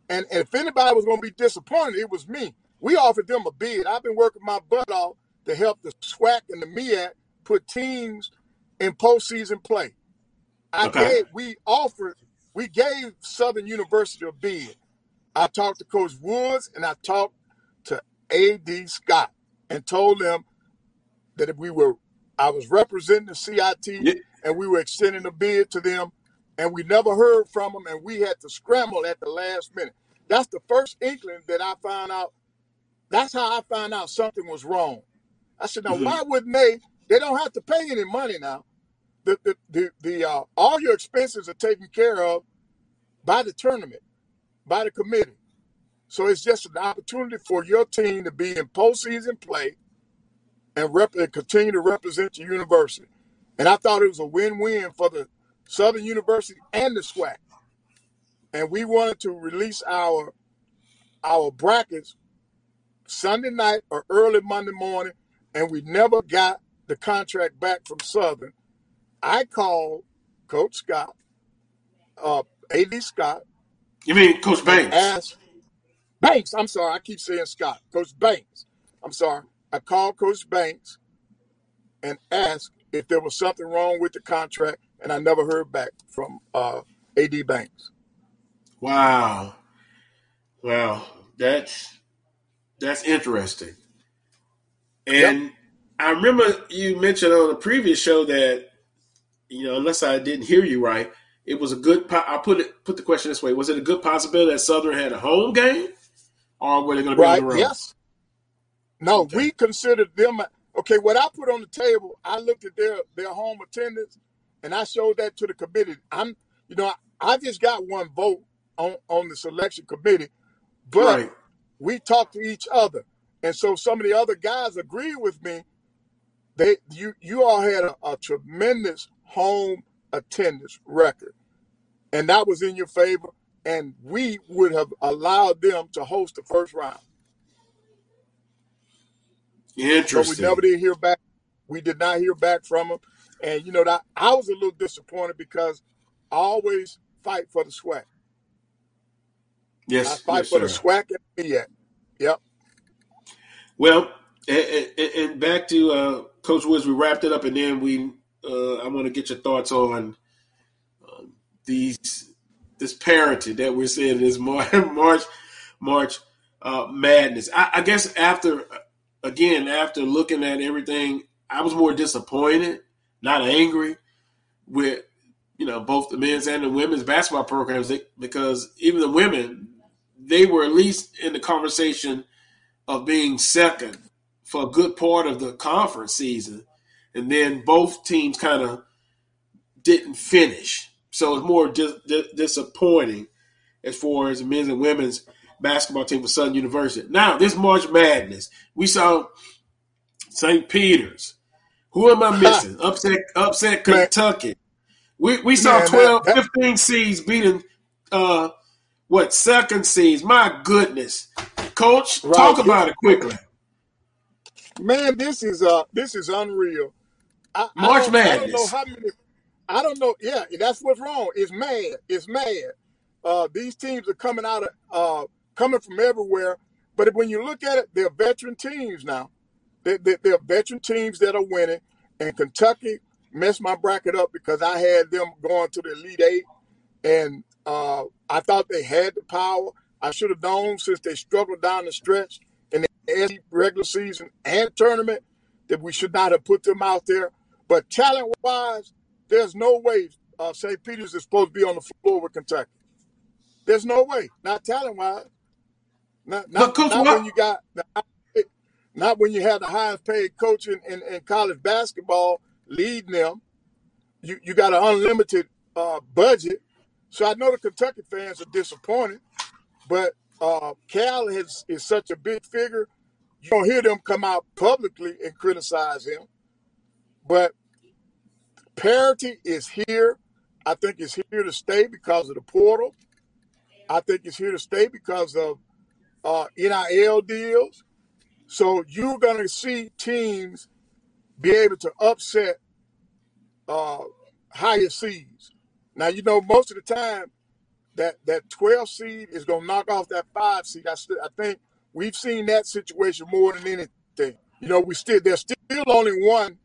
And, and if anybody was going to be disappointed, it was me. We offered them a bid. I've been working my butt off to help the SWAC and the MEAC put teams in postseason play. I Okay. gave, we offered, we gave Southern University a bid. I talked to Coach Woods and I talked to AD Scott and told them that if we were, I was representing the CIT and we were extending a bid to them and we never heard from them and we had to scramble at the last minute. That's the first inkling that I found out. That's how I found out something was wrong. I said, now Mhm. why wouldn't they? They don't have to pay any money now. The the the, the uh, all your expenses are taken care of by the tournament, by the committee. So it's just an opportunity for your team to be in postseason play and, rep- and continue to represent your university. And I thought it was a win-win for the Southern University and the SWAC. And we wanted to release our our brackets Sunday night or early Monday morning, and we never got the contract back from Southern. I called Coach Scott, uh, AD Scott, You mean Coach Banks? asked Banks. I'm sorry, I keep saying Scott. Coach Banks. I'm sorry. I called Coach Banks and asked if there was something wrong with the contract, and I never heard back from uh, AD Banks. Wow. Wow. That's that's interesting. And I remember you mentioned on a previous show that you know, unless I didn't hear you right, it was a good. Po- I put it put the question this way: Was it a good possibility that Southern had a home game, or were they going to be Right? on the road? Yes. No, we considered them. Okay, what I put on the table, I looked at their their home attendance, and I showed that to the committee. I'm, you know, I, I just got one vote on on the selection committee, but Right. we talked to each other, and so some of the other guys agreed with me. They, you, you all had a, a tremendous home attendance record, and that was in your favor. And we would have allowed them to host the first round. Interesting. But we never did hear back. We did not hear back from them. And you know that I was a little disappointed because I always fight for the SWAC. I Yes, fight yes, for the sir. SWAC and MEAC. Yep. Well, and, and, and back to uh, Coach Woods, we wrapped it up, and then we uh, I want to get your thoughts on um, these this parity that we're seeing this March [LAUGHS] March March uh, madness. I, I guess after again after looking at everything, I was more disappointed, not angry, with you know both the men's and the women's basketball programs because even the women they were at least in the conversation of being second for a good part of the conference season, and then both teams kind of didn't finish. So it's more dis- dis- disappointing as far as the men's and women's basketball team for Southern University. Now, this March Madness, we saw St. Peter's. Who am I [LAUGHS] missing? upset, upset Kentucky. We we saw Man, that- 12, that- 15 seeds beating uh what second seeds. My goodness, Coach, Right. talk about it quickly. Man, this is uh this is unreal. I, I March don't- I don't know how many. I don't know. Yeah, that's what's wrong. It's mad. It's mad. Uh, these teams are coming out of uh coming from everywhere. But when you look at it, they're veteran teams now. They, they, they're veteran teams that are winning. And Kentucky messed my bracket up because I had them going to the Elite Eight, and uh, I thought they had the power. I should have known since they struggled down the stretch in the regular season and tournament that we should not have put them out there. But talent wise, there's no way uh, St. Peter's is supposed to be on the floor with Kentucky. There's no way. Not talent wise. Not, not, Coach, not when you got not when you have the highest paid coach in, in, in college basketball leading them. You you got an unlimited uh, budget. So I know the Kentucky fans are disappointed, but uh, Cal has, is such a big figure. You don't hear them come out publicly and criticize him. But parity is here. I think it's here to stay because of the portal. I think it's here to stay because of uh, NIL deals. So you're going to see teams be able to upset uh, higher seeds. Now you know most of the time that that 12 seed is going to knock off that five seed. I, st- I think we've seen that situation more than anything. You know, we still there's still only one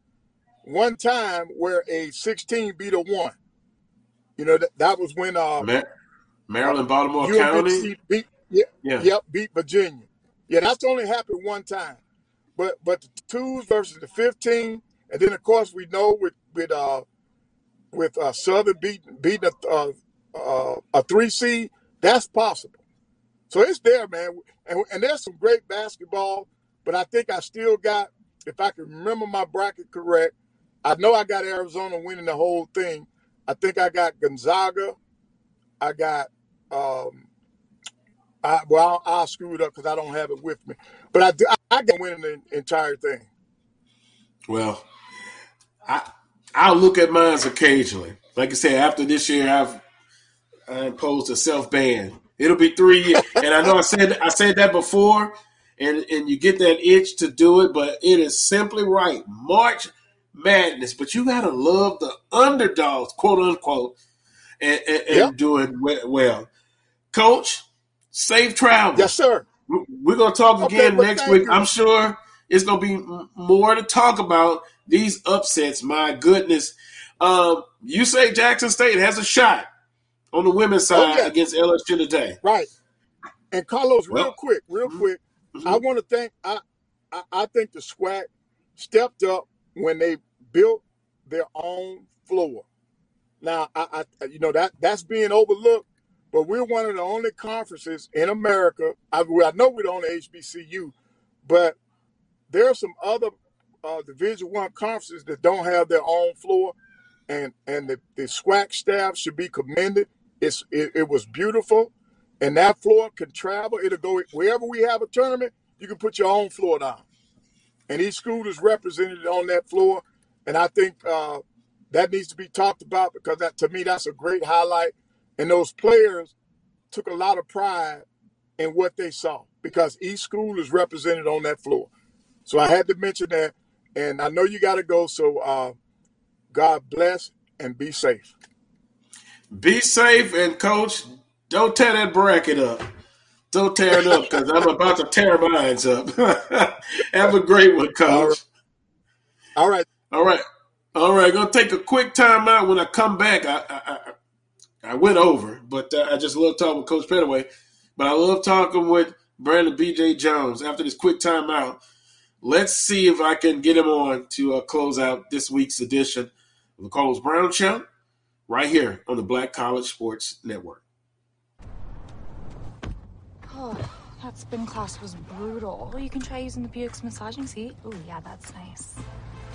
one time where a 16 beat a one. You know that, that was when uh, Ma- Maryland, Baltimore UMBC County. beat yeah, Yeah. yep beat Virginia. Yeah, that's only happened one time. But but the twos versus the 15, and then of course we know with with uh with uh, Southern beating beating a uh, uh, a three seed, that's possible. So it's there, man. And, and there's some great basketball, but I think I still got, if I can remember my bracket correct, I know I got Arizona winning the whole thing. I think I got Gonzaga. I got, um, I, well, I'll, I'll screw it up because I don't have it with me. But I, do- I, I got winning the entire thing. Well, I I'll look at mine occasionally. Like I said, after this year, I've I imposed a self ban. It'll be three years, [LAUGHS] and I know I said I said that before, and and you get that itch to do it, but it is simply right. March Madness, but you gotta love the underdogs, quote unquote, and, and, and Yep. doing well. Coach, safe travel. Yes, sir. We- We're gonna talk Okay, again next week. you. I'm sure it's gonna be more to talk about these upsets. My goodness, um, you say Jackson State has a shot on the women's side yeah. against LSU today. Right. And Carlos, real quick, real quick, I want to thank I, I I think the SWAC stepped up when they built their own floor. Now, I, I you know that that's being overlooked, but we're one of the only conferences in America. I, I know we're the only HBCU, but there are some other uh, Division One conferences that don't have their own floor, and and the, the SWAC staff should be commended. It's it, it was beautiful, and that floor can travel. It'll go wherever we have a tournament. You can put your own floor down, and each school is represented on that floor. And I think uh, that needs to be talked about because that to me that's a great highlight. And those players took a lot of pride in what they saw because each school is represented on that floor. So I had to mention that, and I know you got to go. So uh, God bless and be safe. Be safe and coach, don't tear that bracket up. Don't tear it up because I'm about to tear mine up. [LAUGHS] Have a great one, coach. All right. All right. All right. Alright, gonna take a quick time out. When I come back, I I, I, went over, but uh, I just love talking with Coach Pettaway. But I love talking with Brandon B.J. Jones after this quick time out. Let's see if I can get him on to uh, close out this week's edition of the Carlos Brown Show right here on the Black College Sports Network. Oh, that spin class was brutal. You can try using the Buick's massaging seat. Oh, yeah, that's nice.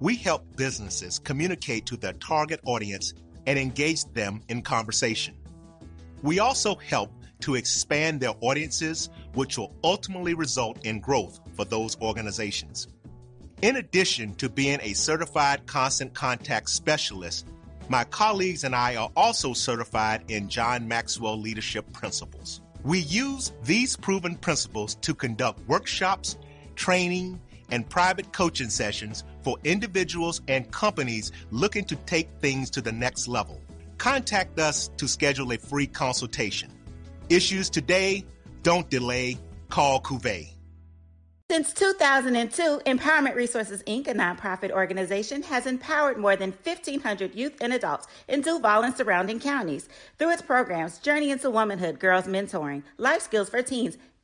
We help businesses communicate to their target audience and engage them in conversation. We also help to expand their audiences, which will ultimately result in growth for those organizations. In addition to being a certified constant contact specialist, my colleagues and I are also certified in John Maxwell Leadership Principles. We use these proven principles to conduct workshops, training, and private coaching sessions for individuals and companies looking to take things to the next level. Contact us to schedule a free consultation. Issues today, don't delay, call Cuvée. Since 2002, Empowerment Resources Inc., a nonprofit organization, has empowered more than 1,500 youth and adults in Duval and surrounding counties through its programs Journey into Womanhood, Girls Mentoring, Life Skills for Teens,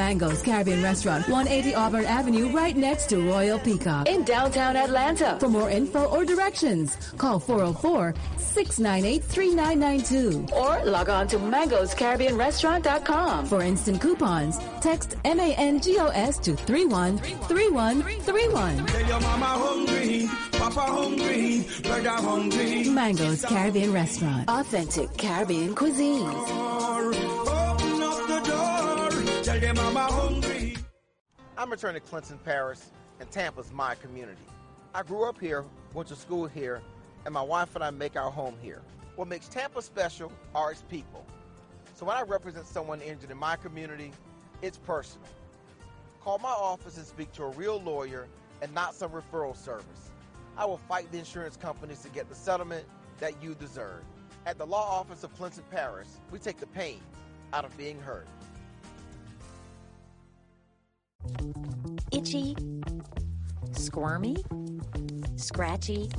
Mango's Caribbean Restaurant, 180 Auburn Avenue, right next to Royal Peacock in downtown Atlanta. For more info or directions, call 404 698 3992 or log on to mangoscaribbeanrestaurant.com. For instant coupons, text MANGOS to 313131. Tell your mama hungry, papa hungry, brother hungry. Mango's Caribbean Restaurant. Authentic Caribbean cuisines. Tell your mama hungry. I'm attorney Clinton Paris, and Tampa's my community. I grew up here, went to school here, and my wife and I make our home here. What makes Tampa special are its people. So when I represent someone injured in my community, it's personal. Call my office and speak to a real lawyer and not some referral service. I will fight the insurance companies to get the settlement that you deserve. At the law office of Clinton Paris, we take the pain out of being hurt. Itchy, squirmy, scratchy,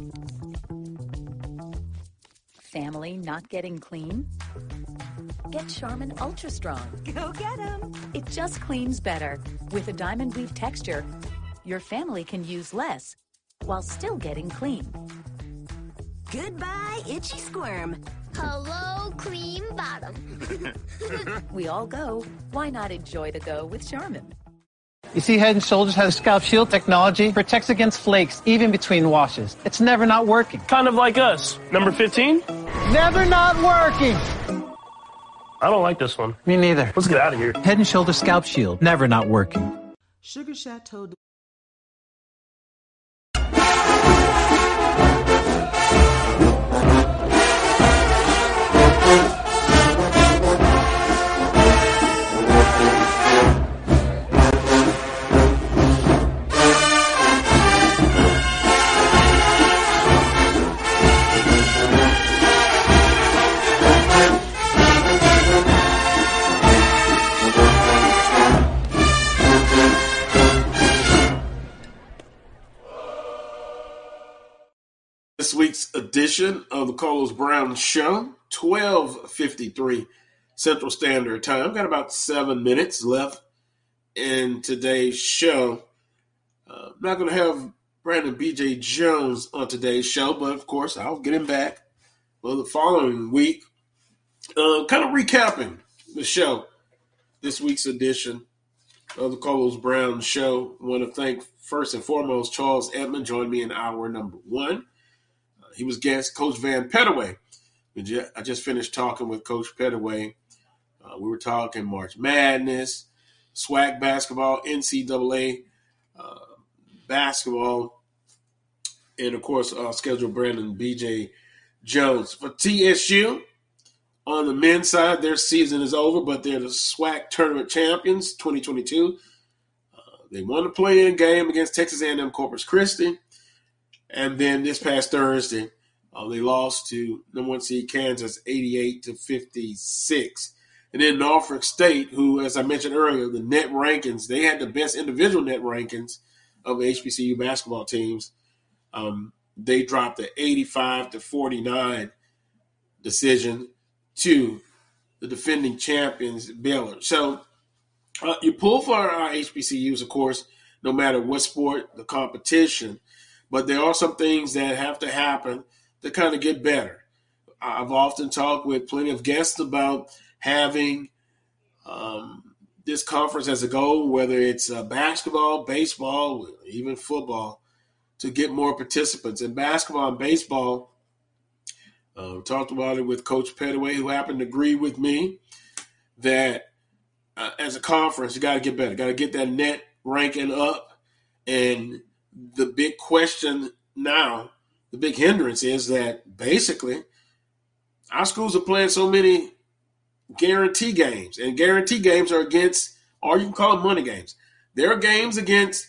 family not getting clean? Get Charmin Ultra Strong. Go get 'em. It just cleans better. With a diamond weave texture, your family can use less while still getting clean. Goodbye, itchy squirm. Hello, cream bottom. [LAUGHS] we all go. Why not enjoy the go with Charmin? You see, Head and Shoulders has Scalp Shield technology, protects against flakes even between washes. It's never not working. Kind of like us. Number 15? Never not working. I don't like this one. Me neither. Let's get out of here. Head and Shoulders Scalp Shield, never not working. Sugar Chateau. This week's edition of the Carlos Brown Show, 1253 Central Standard Time. I've got about seven minutes left in today's show. Uh, I'm not going to have Brandon BJ Jones on today's show, but of course, I'll get him back for the following week. Uh, kind of recapping the show, this week's edition of the Carlos Brown Show. I want to thank first and foremost Charles Edmond joined me in hour number one. He was guest Coach Vann Pettaway. I just finished talking with Coach Pettaway. Uh, we were talking March Madness, SWAC basketball, NCAA uh, basketball, and of course, uh, Brandon BJ Jones for TSU. On the men's side, their season is over, but they're the SWAC tournament champions 2022. Uh, they won the play-in game against Texas A&M Corpus Christi, and then this past Thursday, uh, they lost to number one seed Kansas 88 to 56. And then Norfolk State, who, as I mentioned earlier, the net rankings, they had the best individual net rankings of HBCU basketball teams. Um, they dropped the 85 to 49 decision to the defending champions, Baylor. So uh, you pull for our HBCUs, of course, no matter what sport, the competition. But there are some things that have to happen to kind of get better. I've often talked with plenty of guests about having um, this conference as a goal, whether it's uh, basketball, baseball, even football, to get more participants. In basketball and baseball, uh, talked about it with Coach Pettaway, who happened to agree with me that uh, as a conference, you got to get better, got to get that net ranking up. And the big question now, the big hindrance is that basically our schools are playing so many guarantee games, and guarantee games are against, or you can call them money games. There are games against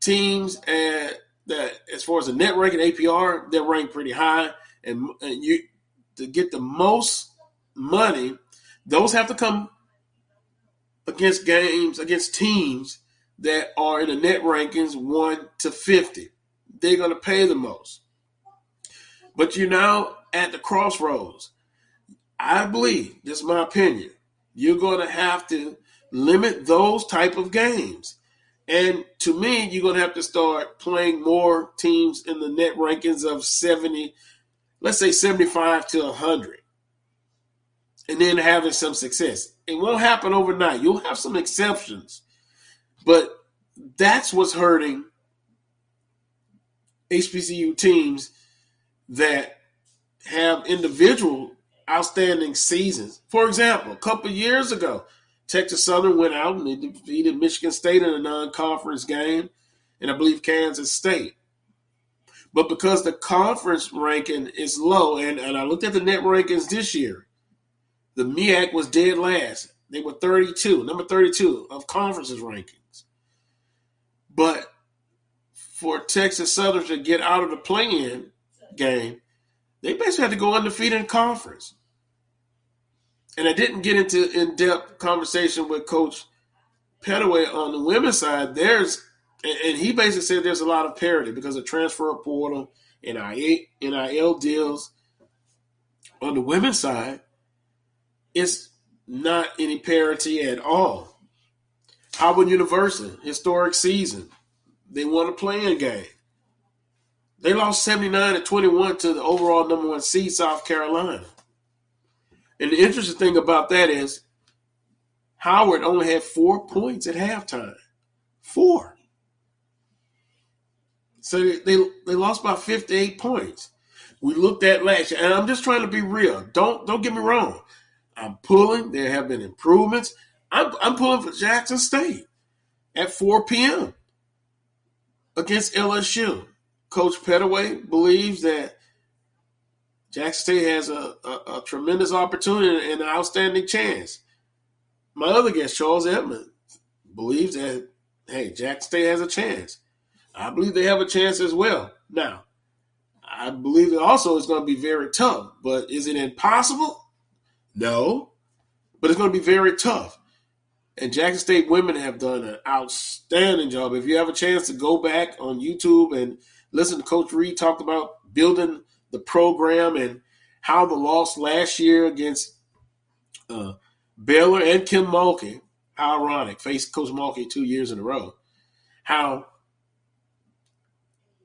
teams and that, as far as the net ranking APR, they're ranked pretty high, and, and you to get the most money, those have to come against games against teams that are in the net rankings one to fifty. They're going to pay the most. But you're now at the crossroads. I believe, this is my opinion, you're going to have to limit those type of games. And to me, you're going to have to start playing more teams in the net rankings of 70, let's say 75 to 100, and then having some success. It won't happen overnight. You'll have some exceptions, but that's what's hurting HBCU teams that have individual outstanding seasons. For example, a couple years ago, Texas Southern went out and they defeated Michigan State in a non-conference game, and I believe Kansas State. But because the conference ranking is low, and, and I looked at the net rankings this year, the MEAC was dead last. They were 32, number 32 of conferences rankings. But for Texas Southern to get out of the play-in game, they basically had to go undefeated in conference. And I didn't get into in-depth conversation with Coach Pettaway on the women's side. There's and he basically said there's a lot of parity because of transfer portal and NIL deals. On the women's side, it's not any parity at all. Howard University, historic season. They won a play-in game. They lost 79 to 21 to the overall number one seed, South Carolina. And the interesting thing about that is Howard only had four points at halftime. Four. So they, they, they lost by 58 points. We looked at last year, and I'm just trying to be real. Don't don't get me wrong. I'm pulling. There have been improvements. I'm, I'm pulling for Jackson State at 4 p.m. against LSU. Coach Pettaway believes that Jackson State has a, a, a, tremendous opportunity and an outstanding chance. My other guest, Charles Edmond, believes that, hey, Jackson State has a chance. I believe they have a chance as well. Now, I believe it also is going to be very tough, but is it impossible? No, but it's going to be very tough. And Jackson State women have done an outstanding job. If you have a chance to go back on YouTube and listen to Coach Reed talk about building the program and how the loss last year against uh, Baylor and Kim Mulkey, how ironic, faced Coach Mulkey two years in a row, how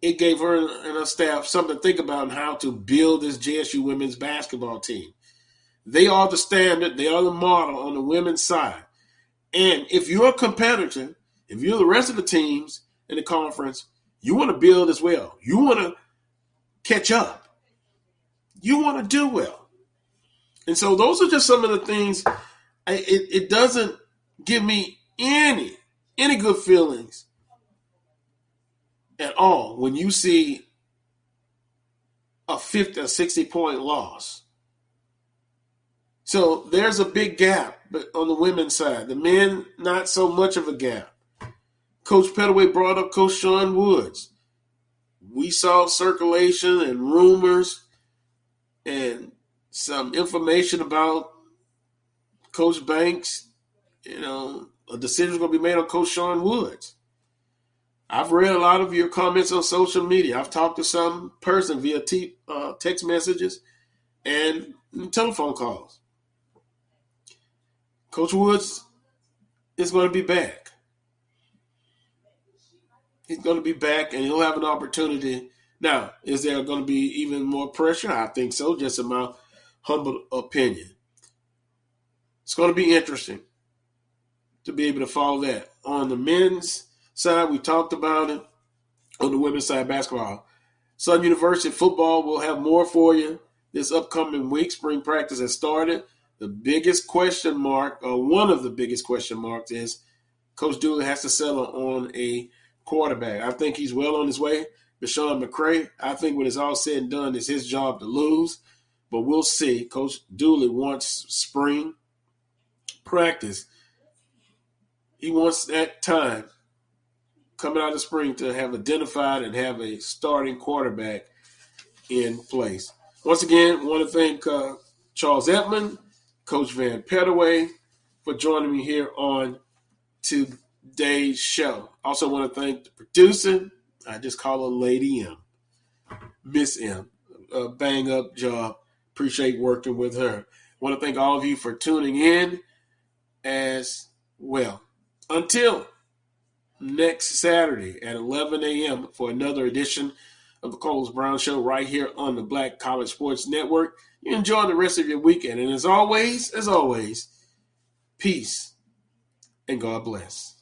it gave her and her staff something to think about on how to build this JSU women's basketball team. They are the standard, they are the model on the women's side. And if you're a competitor, if you're the rest of the teams in the conference, you want to build as well. You want to catch up. You want to do well. And so those are just some of the things. I, it, it doesn't give me any any good feelings at all when you see a 50 or 60 point loss. So there's a big gap on the women's side. The men, not so much of a gap. Coach Pettaway brought up Coach Sean Woods. We saw circulation and rumors and some information about Coach Banks. You know, a decision going to be made on Coach Sean Woods. I've read a lot of your comments on social media. I've talked to some person via t- uh, text messages and telephone calls. Coach Woods is going to be back. He's going to be back and he'll have an opportunity. Now, is there going to be even more pressure? I think so, just in my humble opinion. It's going to be interesting to be able to follow that. On the men's side, we talked about it. On the women's side, basketball. Southern University football will have more for you this upcoming week. Spring practice has started. The biggest question mark, or one of the biggest question marks, is Coach Dooley has to settle on a quarterback. I think he's well on his way. BeSean McCray, I think when it's all said and done, it's his job to lose. But we'll see. Coach Dooley wants spring practice. He wants that time coming out of spring to have identified and have a starting quarterback in place. Once again, want to thank uh, Charles Edmond, Coach Vann Pettaway, for joining me here on today's show. Also, want to thank the producer. I just call her Lady M, Miss M. A bang up job. Appreciate working with her. Want to thank all of you for tuning in as well. Until next Saturday at 11 a.m. for another edition of the Carlos Brown Show right here on the Black College Sports Network. You enjoy the rest of your weekend. And as always, as always, peace and God bless.